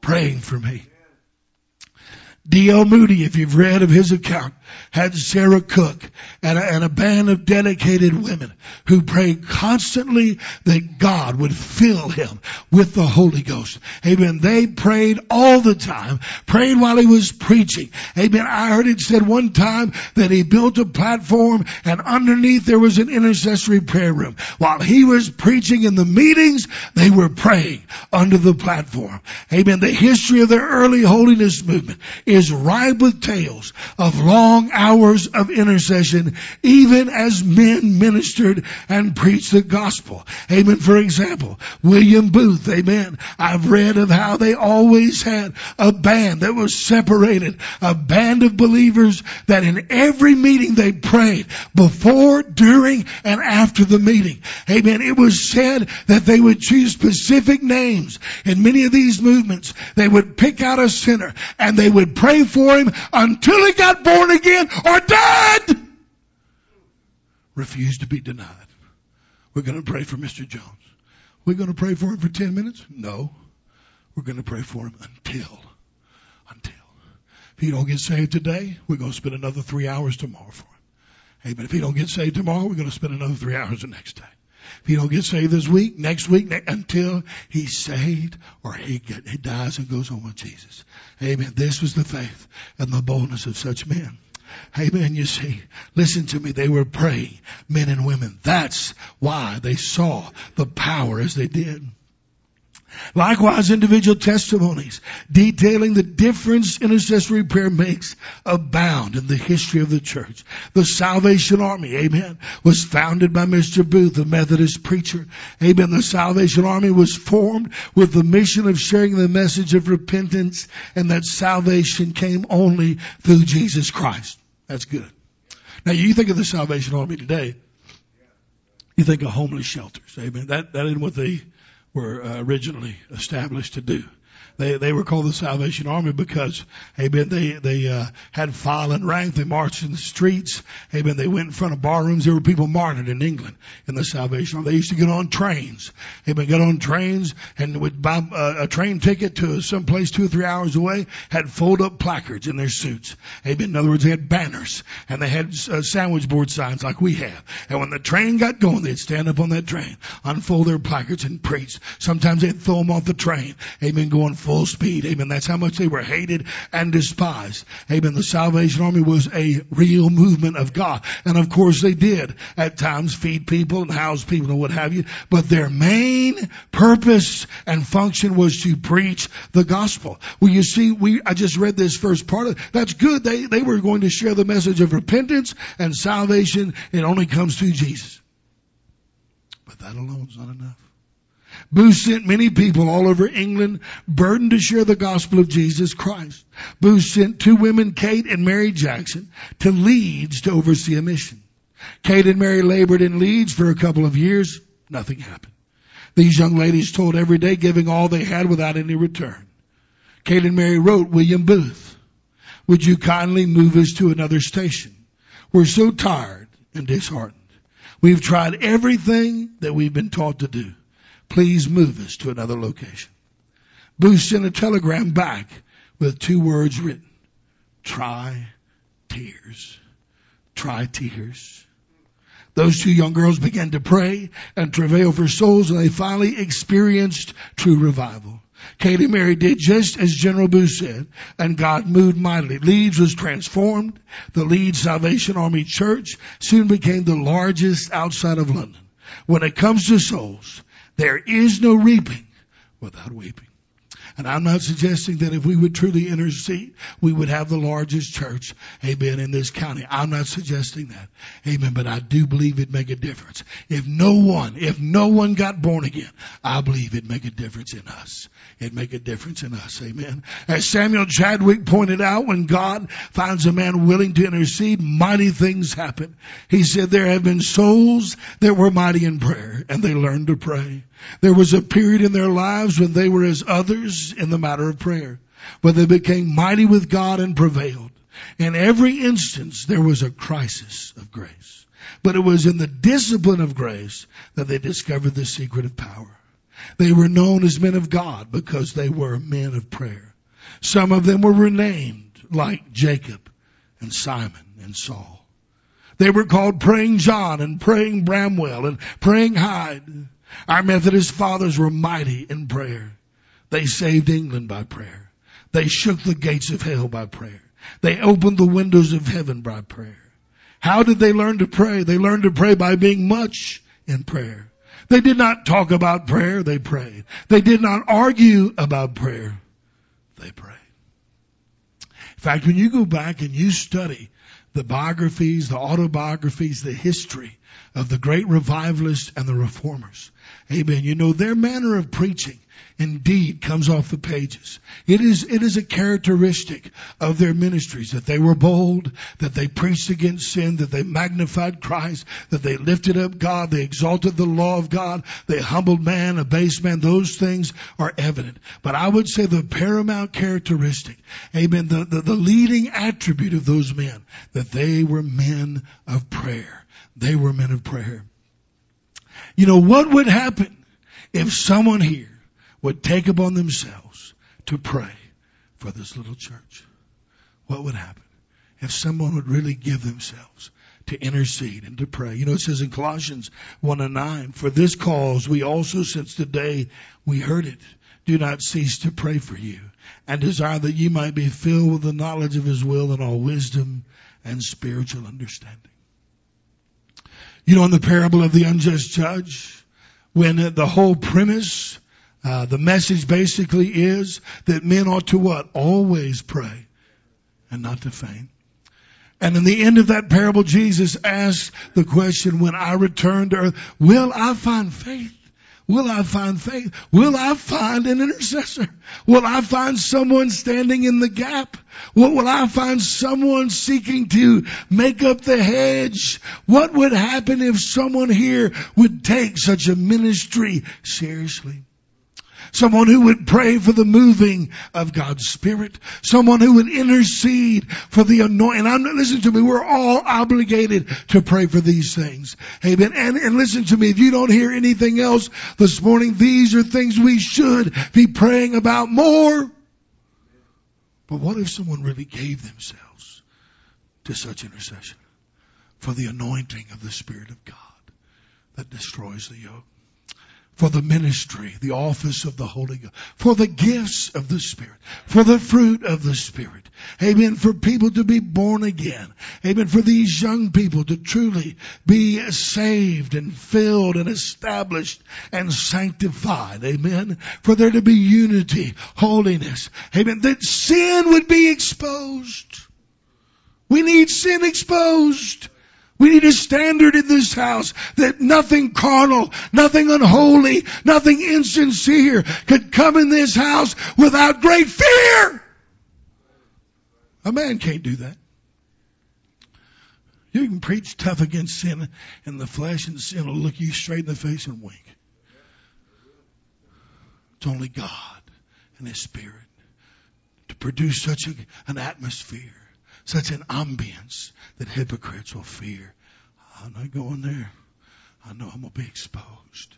praying for me. D.L. Moody, if you've read of his account, had Sarah Cooke and a, and a, band of dedicated women who prayed constantly that God would fill him with the Holy Ghost. Amen. They prayed all the time, prayed while he was preaching. Amen. I heard it said one time that he built a platform and underneath there was an intercessory prayer room. While he was preaching in the meetings, they were praying under the platform. Amen. The history of the early holiness movement is ripe with tales of long hours of intercession, even as men ministered and preached the gospel. Amen. For example, William Booth, amen. I've read of how they always had a band that was separated, a band of believers that in every meeting they prayed before, during, and after the meeting. Amen. It was said that they would choose specific names in many of these movements. They would pick out a sinner and they would pray for him until he got born again or dead. Refuse to be denied. We're going to pray for Mr. Jones. We're going to pray for him for 10 minutes? No. We're going to pray for him until, until. If he don't get saved today, we're going to spend another three hours tomorrow for him. But if he don't get saved tomorrow, we're going to spend another three hours the next day. If he don't get saved this week, next week, ne- until he's saved or he, get, he dies and goes on with Jesus. Amen. This was the faith and the boldness of such men. Amen. You see, listen to me. They were praying, men and women. That's why they saw the power as they did. Likewise, individual testimonies detailing the difference intercessory prayer makes abound in the history of the church. The Salvation Army, amen, was founded by Mr. Booth, a Methodist preacher. Amen. The Salvation Army was formed with the mission of sharing the message of repentance and that salvation came only through Jesus Christ. That's good. Now you think of the Salvation Army today, you think of homeless shelters. Amen. That, that isn't what they were uh, originally established to do. They they were called the Salvation Army because, amen, they they uh, had and rank. They marched in the streets. Amen. They went in front of bar rooms. There were people martyred in England in the Salvation Army. They used to get on trains. Amen. Get on trains and would buy a, a train ticket to some place two or three hours away. Had fold up placards in their suits. Amen. In other words, they had banners and they had uh, sandwich board signs like we have. And when the train got going, they'd stand up on that train, unfold their placards and preach. Sometimes they'd throw them off the train. Amen. Going full speed. Amen. That's how much they were hated and despised. Amen. The Salvation Army was a real movement of God. And of course they did at times feed people and house people and what have you. But their main purpose and function was to preach the gospel. Well, you see, we, I just read this first part of, that's good. They, they were going to share the message of repentance and salvation. It only comes through Jesus. But that alone is not enough. Booth sent many people all over England burdened to share the gospel of Jesus Christ. Booth sent two women, Kate and Mary Jackson, to Leeds to oversee a mission. Kate and Mary labored in Leeds for a couple of years. Nothing happened. These young ladies told every day, giving all they had without any return. Kate and Mary wrote William Booth, would you kindly move us to another station? We're so tired and disheartened. We've tried everything that we've been taught to do. Please move us to another location. Booth sent a telegram back with two words written. Try tears. Try tears. Those two young girls began to pray and travail for souls and they finally experienced true revival. Katie Mary did just as General Booth said, and God moved mightily. Leeds was transformed. The Leeds Salvation Army Church soon became the largest outside of London. When it comes to souls, there is no reaping without weeping. And I'm not suggesting that if we would truly intercede, we would have the largest church, amen, in this county. I'm not suggesting that. Amen. But I do believe it'd make a difference. If no one, if no one got born again, I believe it'd make a difference in us. It'd make a difference in us. Amen. As Samuel Chadwick pointed out, when God finds a man willing to intercede, mighty things happen. He said there have been souls that were mighty in prayer and they learned to pray. There was a period in their lives when they were as others in the matter of prayer, but they became mighty with God and prevailed. In every instance, there was a crisis of grace. But it was in the discipline of grace that they discovered the secret of power. They were known as men of God because they were men of prayer. Some of them were renamed like Jacob and Simon and Saul. They were called praying John and praying Bramwell and praying Hyde. Our Methodist fathers were mighty in prayer. They saved England by prayer. They shook the gates of hell by prayer. They opened the windows of heaven by prayer. How did they learn to pray? They learned to pray by being much in prayer. They did not talk about prayer, they prayed. They did not argue about prayer, they prayed. In fact, when you go back and you study the biographies, the autobiographies, the history of the great revivalists and the reformers, Amen. You know, their manner of preaching indeed comes off the pages. It is, it is a characteristic of their ministries that they were bold, that they preached against sin, that they magnified Christ, that they lifted up God, they exalted the law of God, they humbled man, abased man. Those things are evident. But I would say the paramount characteristic, amen, the, the, the leading attribute of those men, that they were men of prayer. They were men of prayer. You know, what would happen if someone here would take upon themselves to pray for this little church? What would happen if someone would really give themselves to intercede and to pray? You know, it says in Colossians 1 and 9, for this cause we also since the day we heard it do not cease to pray for you and desire that you might be filled with the knowledge of his will and all wisdom and spiritual understanding. You know, in the parable of the unjust judge, when the whole premise, uh, the message basically is that men ought to what? Always pray and not to faint. And in the end of that parable, Jesus asked the question, when I return to earth, will I find faith? Will I find faith? Will I find an intercessor? Will I find someone standing in the gap? What will I find someone seeking to make up the hedge? What would happen if someone here would take such a ministry seriously? Someone who would pray for the moving of God's Spirit. Someone who would intercede for the anointing. I'm, listen to me, we're all obligated to pray for these things. Amen. And, and listen to me, if you don't hear anything else this morning, these are things we should be praying about more. But what if someone really gave themselves to such intercession for the anointing of the Spirit of God that destroys the yoke? For the ministry, the office of the Holy Ghost, for the gifts of the Spirit, for the fruit of the Spirit. Amen. For people to be born again. Amen. For these young people to truly be saved and filled and established and sanctified. Amen. For there to be unity, holiness. Amen. That sin would be exposed. We need sin exposed. We need a standard in this house that nothing carnal, nothing unholy, nothing insincere could come in this house without great fear. A man can't do that. You can preach tough against sin and the flesh and sin will look you straight in the face and wink. It's only God and His Spirit to produce such a, an atmosphere such an ambience that hypocrites will fear. I'm not going there. I know I'm going to be exposed.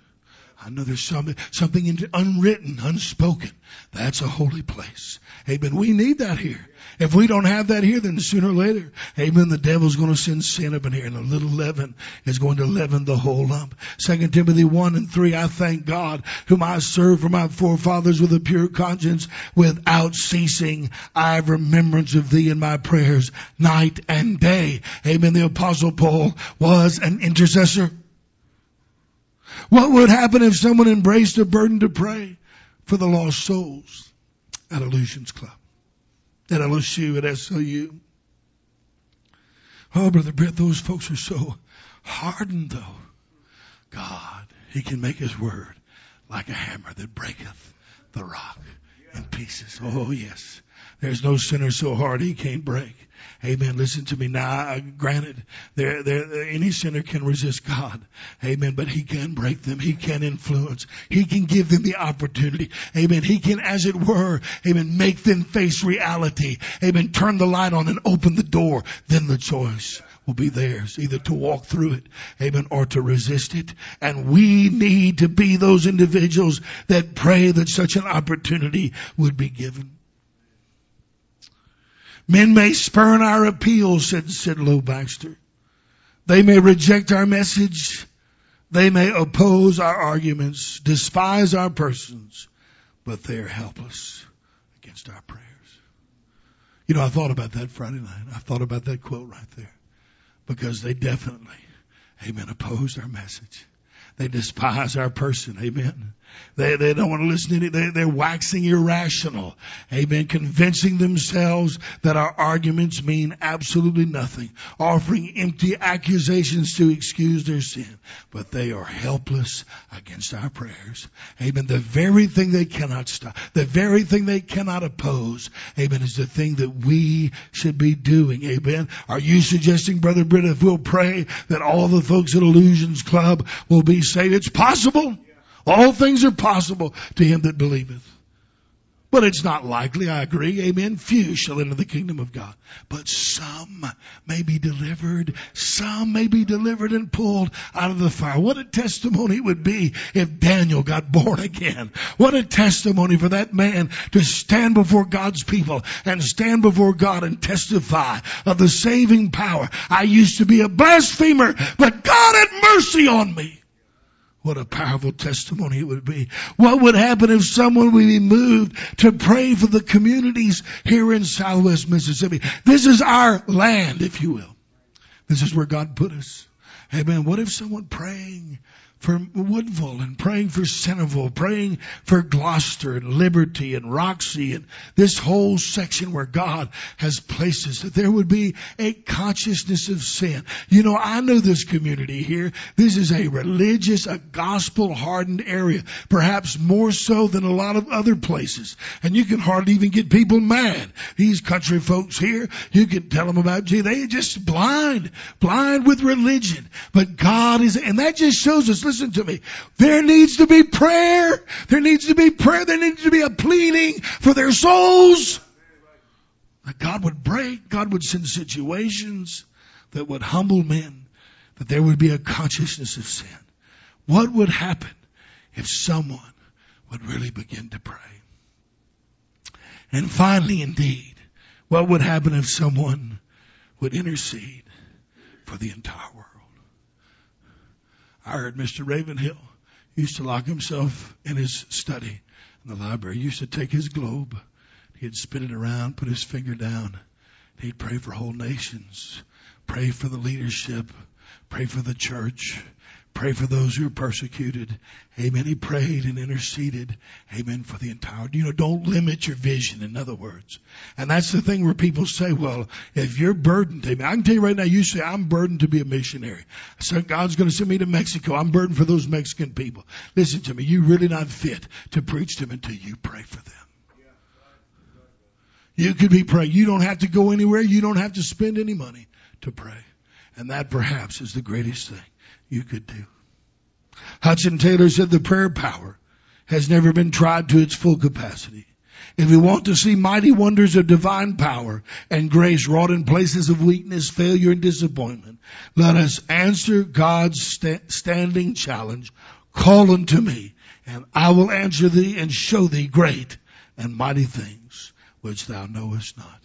I know there's something, something unwritten, unspoken. That's a holy place. Amen. We need that here. If we don't have that here, then sooner or later, amen, the devil's going to send sin up in here and a little leaven is going to leaven the whole lump. Second Timothy 1 and 3, I thank God whom I serve for my forefathers with a pure conscience without ceasing. I have remembrance of thee in my prayers night and day. Amen. The apostle Paul was an intercessor. What would happen if someone embraced a burden to pray for the lost souls at Illusions Club, at LSU, at SLU? Oh, Brother Brett, those folks are so hardened though. God, He can make His word like a hammer that breaketh the rock in pieces. Oh yes. There's no sinner so hard he can't break. Amen. Listen to me now. Granted, there, there, any sinner can resist God. Amen. But he can break them. He can influence. He can give them the opportunity. Amen. He can, as it were, amen, make them face reality. Amen. Turn the light on and open the door. Then the choice will be theirs, either to walk through it, amen, or to resist it. And we need to be those individuals that pray that such an opportunity would be given. Men may spurn our appeals, said, said Baxter. They may reject our message. They may oppose our arguments, despise our persons, but they are helpless against our prayers. You know, I thought about that Friday night. I thought about that quote right there because they definitely, amen, opposed our message. They despise our person. Amen. They, they don't want to listen to any, they, they're waxing irrational. Amen. Convincing themselves that our arguments mean absolutely nothing. Offering empty accusations to excuse their sin. But they are helpless against our prayers. Amen. The very thing they cannot stop, the very thing they cannot oppose. Amen. Is the thing that we should be doing. Amen. Are you suggesting, Brother Britt, if we'll pray that all the folks at Illusions Club will be saved? It's possible. All things are possible to him that believeth. But it's not likely, I agree. Amen. Few shall enter the kingdom of God. But some may be delivered. Some may be delivered and pulled out of the fire. What a testimony it would be if Daniel got born again. What a testimony for that man to stand before God's people and stand before God and testify of the saving power. I used to be a blasphemer, but God had mercy on me. What a powerful testimony it would be. What would happen if someone would be moved to pray for the communities here in southwest Mississippi? This is our land, if you will. This is where God put us. Amen. What if someone praying for Woodville and praying for Centreville, praying for Gloster and Liberty and Roxie and this whole section where God has placed us, that there would be a consciousness of sin. You know, I know this community here. This is a religious, a gospel hardened area, perhaps more so than a lot of other places. And you can hardly even get people mad. These country folks here, you can tell them about, gee, they are just blind, blind with religion. But God is, and that just shows us, listen to me. There needs to be prayer. There needs to be prayer. There needs to be a pleading for their souls. That God would break. God would send situations that would humble men. That there would be a consciousness of sin. What would happen if someone would really begin to pray? And finally, indeed, what would happen if someone would intercede for the entire world? I heard Mr. Ravenhill used to lock himself in his study in the library. He used to take his globe, he'd spin it around, put his finger down, he'd pray for whole nations, pray for the leadership, pray for the church, Pray for those who are persecuted. Amen. He prayed and interceded. Amen. For the entire, you know, don't limit your vision, in other words. And that's the thing where people say, well, if you're burdened, amen. I can tell you right now, you say, I'm burdened to be a missionary. So God's going to send me to Mexico. I'm burdened for those Mexican people. Listen to me. You're really not fit to preach to them until you pray for them. You could be praying. You don't have to go anywhere. You don't have to spend any money to pray. And that perhaps is the greatest thing you could do. Hudson Taylor said the prayer power has never been tried to its full capacity. If we want to see mighty wonders of divine power and grace wrought in places of weakness, failure, and disappointment, let us answer God's st- standing challenge. Call unto me, and I will answer thee and show thee great and mighty things which thou knowest not.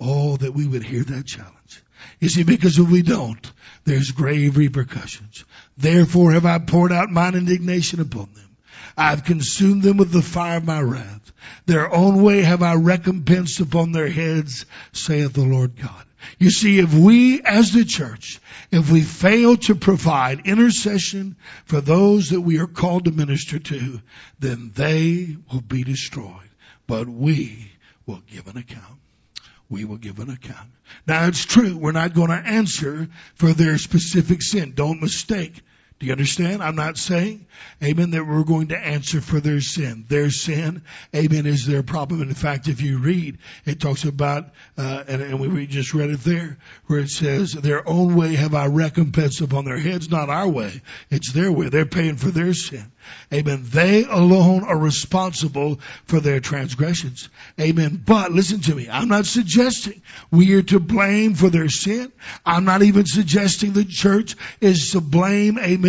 Oh, that we would hear that challenge. You see, because if we don't, there's grave repercussions. Therefore have I poured out mine indignation upon them. I have consumed them with the fire of my wrath. Their own way have I recompensed upon their heads, saith the Lord God. You see, if we as the church, if we fail to provide intercession for those that we are called to minister to, then they will be destroyed. But we will give an account we will give an account. Now it's true, we're not going to answer for their specific sin. Don't mistake. Do you understand? I'm not saying, amen, that we're going to answer for their sin. Their sin, amen, is their problem. In fact, if you read, it talks about, uh, and, and we just read it there, where it says, their own way have I recompensed upon their heads, not our way. It's their way. They're paying for their sin. Amen. They alone are responsible for their transgressions. Amen. But listen to me. I'm not suggesting we are to blame for their sin. I'm not even suggesting the church is to blame, amen,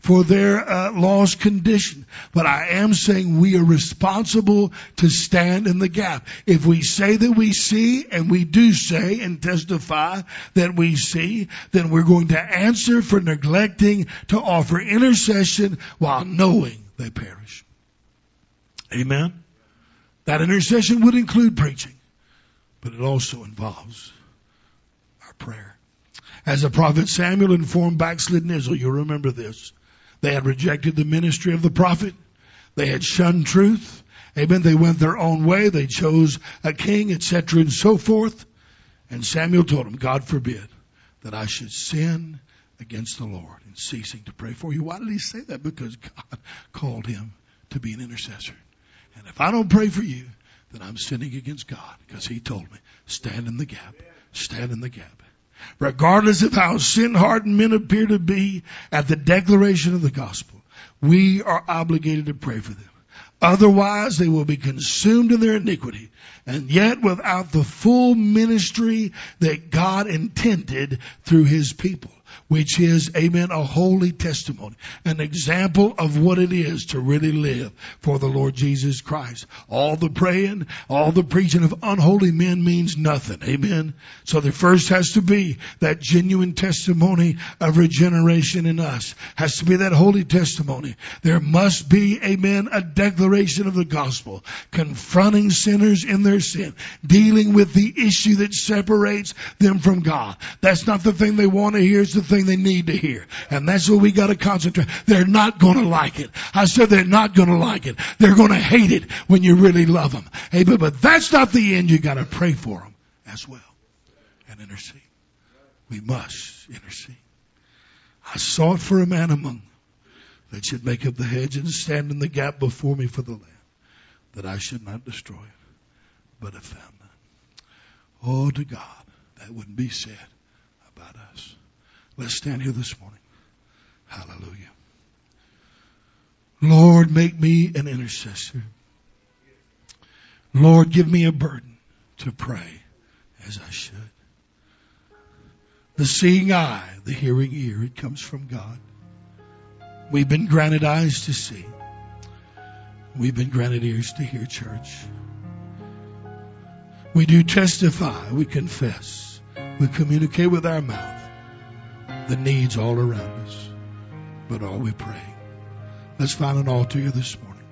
for their uh, lost condition. But I am saying we are responsible to stand in the gap. If we say that we see, and we do say and testify that we see, then we're going to answer for neglecting to offer intercession while knowing they perish. Amen. That intercession would include preaching, but it also involves our prayer. As the prophet Samuel informed backslidden Israel, you'll remember this. They had rejected the ministry of the prophet. They had shunned truth. Amen. They went their own way. They chose a king, etc., and so forth. And Samuel told them, God forbid that I should sin against the Lord in ceasing to pray for you. Why did he say that? Because God [laughs] called him to be an intercessor. And if I don't pray for you, then I'm sinning against God because he told me, stand in the gap. Stand in the gap. Regardless of how sin hardened men appear to be at the declaration of the gospel, we are obligated to pray for them. Otherwise, they will be consumed in their iniquity and yet without the full ministry that God intended through his people. Which is, amen, a holy testimony, an example of what it is to really live for the Lord Jesus Christ. All the praying, all the preaching of unholy men means nothing. Amen. So there first has to be that genuine testimony of regeneration in us. Has to be that holy testimony. There must be, amen, a declaration of the gospel, confronting sinners in their sin, dealing with the issue that separates them from God. That's not the thing they want to hear, it's the thing they need to hear. And that's what we gotta concentrate. They're not gonna like it. I said they're not gonna like it. They're gonna hate it when you really love them. Hey, but, that's not the end. You gotta pray for them as well. And intercede. We must intercede. I sought for a man among them that should make up the hedge and stand in the gap before me for the land, that I should not destroy it, but have found none. Oh, to God, that wouldn't be said about us. Let's stand here this morning. Hallelujah. Lord, make me an intercessor. Lord, give me a burden to pray as I should. The seeing eye, the hearing ear, it comes from God. We've been granted eyes to see. We've been granted ears to hear, church. We do testify, we confess, we communicate with our mouth the needs all around us, but all we pray. Let's find an altar here this morning.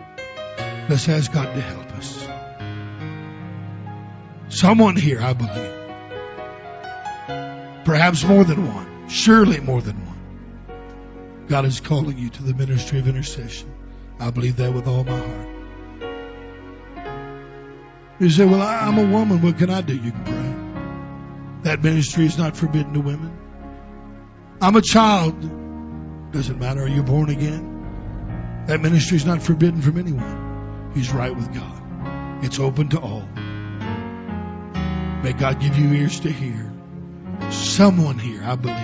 Let's ask God to help us. Someone here, I believe. Perhaps more than one. Surely more than one. God is calling you to the ministry of intercession. I believe that with all my heart. You say, well, I'm a woman. What can I do? You can pray. That ministry is not forbidden to women. I'm a child. Doesn't matter. Are you born again? That ministry is not forbidden from anyone. He's right with God. It's open to all. May God give you ears to hear. Someone here, I believe,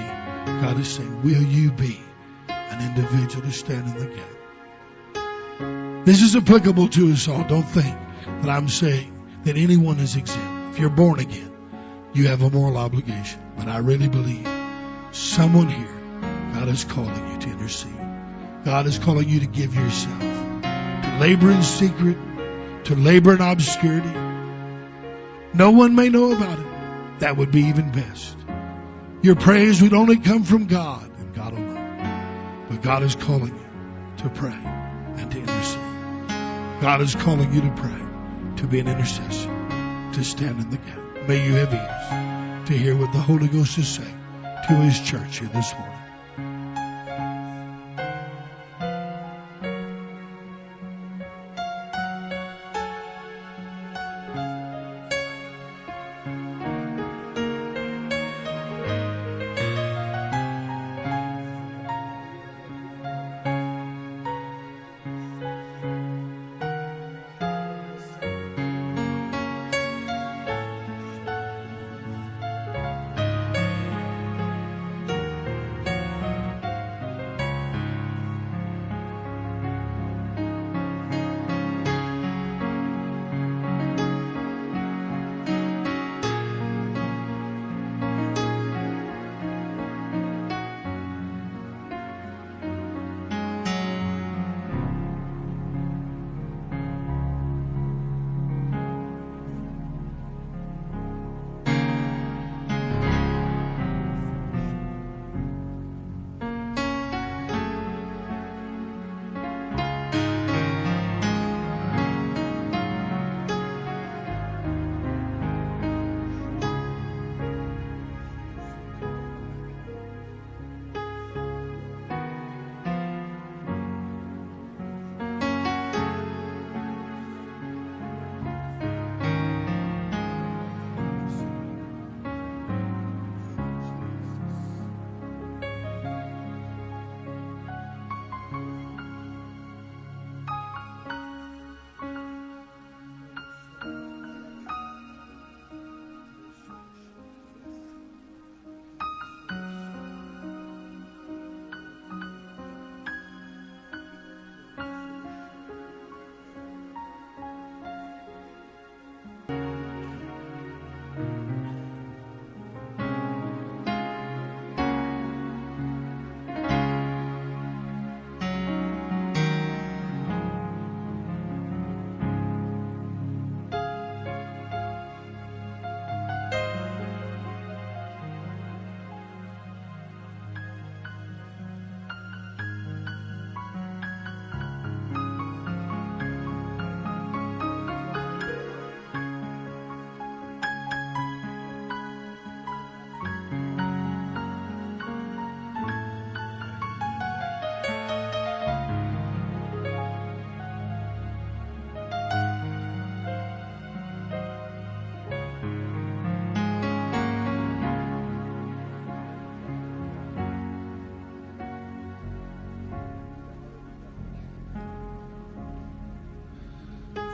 God is saying, will you be an individual to stand in the gap? This is applicable to us all. Don't think that I'm saying that anyone is exempt. If you're born again, you have a moral obligation. But I really believe someone here, God is calling you to intercede. God is calling you to give yourself, to labor in secret, to labor in obscurity. No one may know about it. That would be even best. Your praise would only come from God and God alone. But God is calling you to pray and to intercede. God is calling you to pray, to be an intercessor, to stand in the gap. May you have ears to hear what the Holy Ghost is saying to His church here this morning.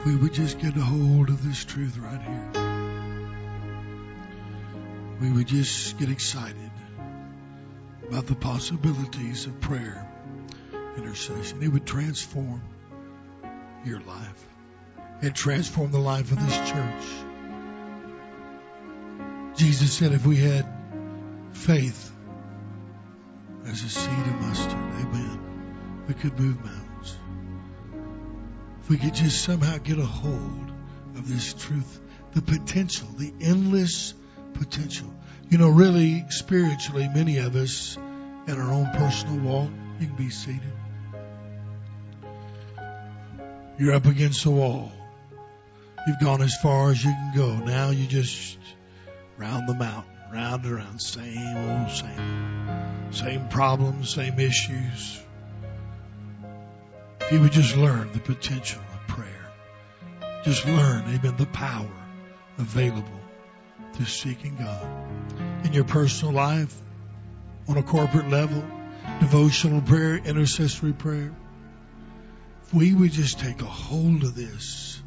We would just get a hold of this truth right here, we would just get excited about the possibilities of prayer, intercession. It would transform your life and transform the life of this church. Jesus said if we had faith as a seed of mustard, amen, we could move mountains. If we could just somehow get a hold of this truth, the potential, the endless potential. You know, really, spiritually, many of us in our own personal walk, you can be seated. You're up against a wall. You've gone as far as you can go. Now you just round the mountain, round and around, same old same, same problems, same issues. If you would just learn the potential of prayer, just learn, amen, the power available to seeking God in your personal life, on a corporate level, devotional prayer, intercessory prayer. If we would just take a hold of this,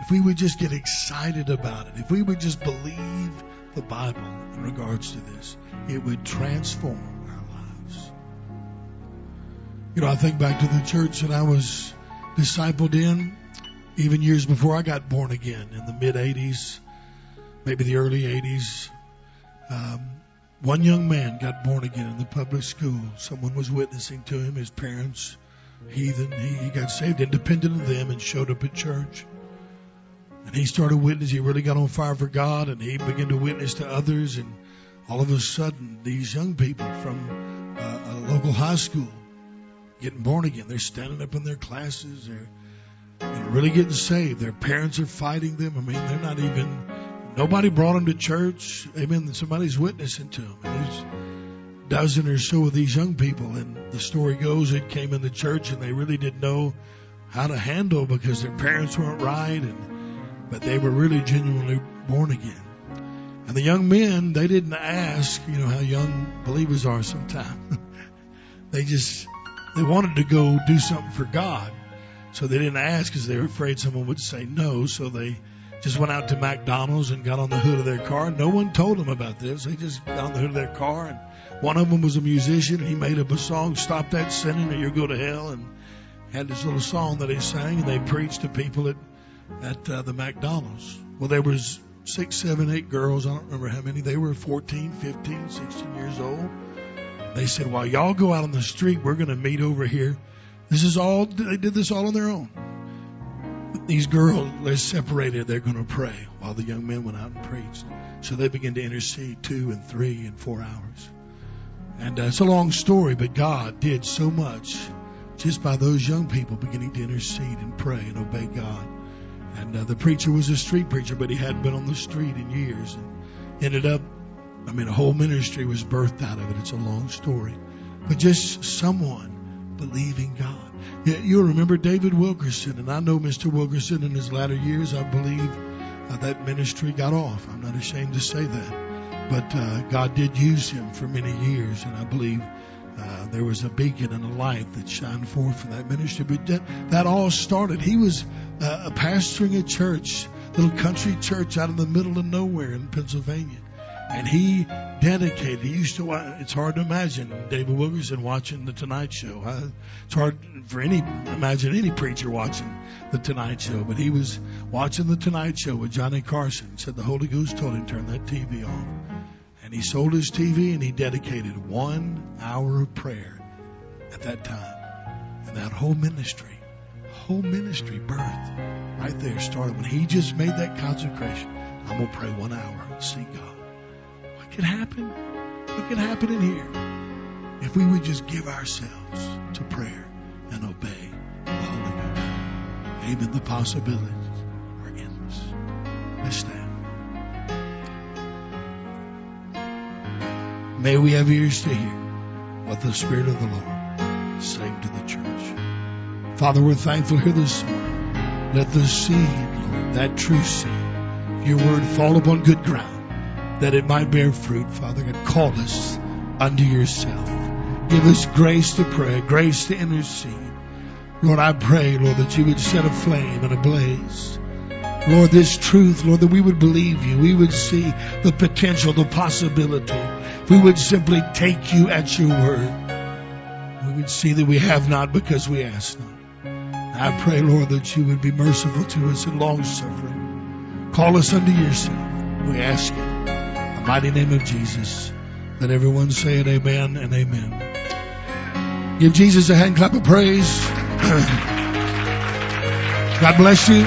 if we would just get excited about it, if we would just believe the Bible in regards to this, it would transform. You know, I think back to the church that I was discipled in, even years before I got born again in the mid 80s, maybe the early 80s. Um, one young man got born again in the public school. Someone was witnessing to him, his parents, heathen. He, he got saved independent of them and showed up at church. And he started witnessing. He really got on fire for God and he began to witness to others. And all of a sudden, these young people from uh, a local high school getting born again, they're standing up in their classes. They're really getting saved. Their parents are fighting them. I mean, they're not even Nobody brought them to church. Amen. Somebody's witnessing to them. There's a dozen or so of these young people, and the story goes it came in the church, and they really didn't know how to handle because their parents weren't right, and but they were really genuinely born again. And the young men, they didn't ask, you know, how young believers are sometimes. [laughs] they just they wanted to go do something for God, so they didn't ask because they were afraid someone would say no. So they just went out to McDonald's and got on the hood of their car. No one told them about this. They just got on the hood of their car, and one of them was a musician. He made up a song, "Stop That Sinning or You'll Go to Hell," and had this little song that he sang, and they preached to people at at uh, the McDonald's. Well, there was six, seven, eight girls. I don't remember how many. They were 14, 15, 16 years old. They said, "While y'all go out on the street, we're going to meet over here." This is all. They did this all on their own these girls, they're separated. They're going to pray while the young men went out and preached. So they began to intercede two and three and four hours. And uh, it's a long story, but God did so much just by those young people beginning to intercede and pray and obey God. And uh, the preacher was a street preacher, but he hadn't been on the street in years. And ended up, I mean, a whole ministry was birthed out of it. It's a long story. But just someone believing God. You'll remember David Wilkerson, and I know Mr. Wilkerson in his latter years. I believe uh, that ministry got off. I'm not ashamed to say that, but uh, God did use him for many years, and I believe uh, there was a beacon and a light that shined forth from that ministry. But that, that all started. He was uh, pastoring a church, little country church out in the middle of nowhere in Pennsylvania and he dedicated. He used to. It's hard to imagine David Wilkerson watching the Tonight Show. It's hard for any imagine any preacher watching the Tonight Show, but he was watching the Tonight Show with Johnny Carson. Said the Holy Ghost told him turn that TV on, and he sold his TV and he dedicated one hour of prayer at that time, and that whole ministry, whole ministry birthed right there started when he just made that consecration. I'm gonna pray one hour, and see God could happen? What could happen in here if we would just give ourselves to prayer and obey the Holy Ghost? Amen. The possibilities are endless. Let's stand. May we have ears to hear what the Spirit of the Lord saying to the church. Father, we're thankful here this morning. Let the seed, Lord, that true seed, your word fall upon good ground that it might bear fruit, Father God. Call us unto yourself. Give us grace to pray, grace to intercede. Lord, I pray, Lord, that you would set a flame and a blaze. Lord, this truth, Lord, that we would believe you. We would see the potential, the possibility. We would simply take you at your word. We would see that we have not because we ask not. I pray, Lord, that you would be merciful to us and long suffering. Call us unto yourself. We ask it. Mighty name of Jesus. Let everyone say it, amen and amen. Give Jesus a hand clap of praise. [clears throat] God bless you.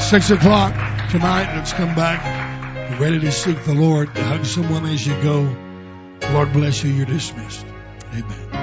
Six o'clock tonight. Let's come back. Ready to seek the Lord. Hug someone as you go. Lord bless you. You're dismissed. Amen.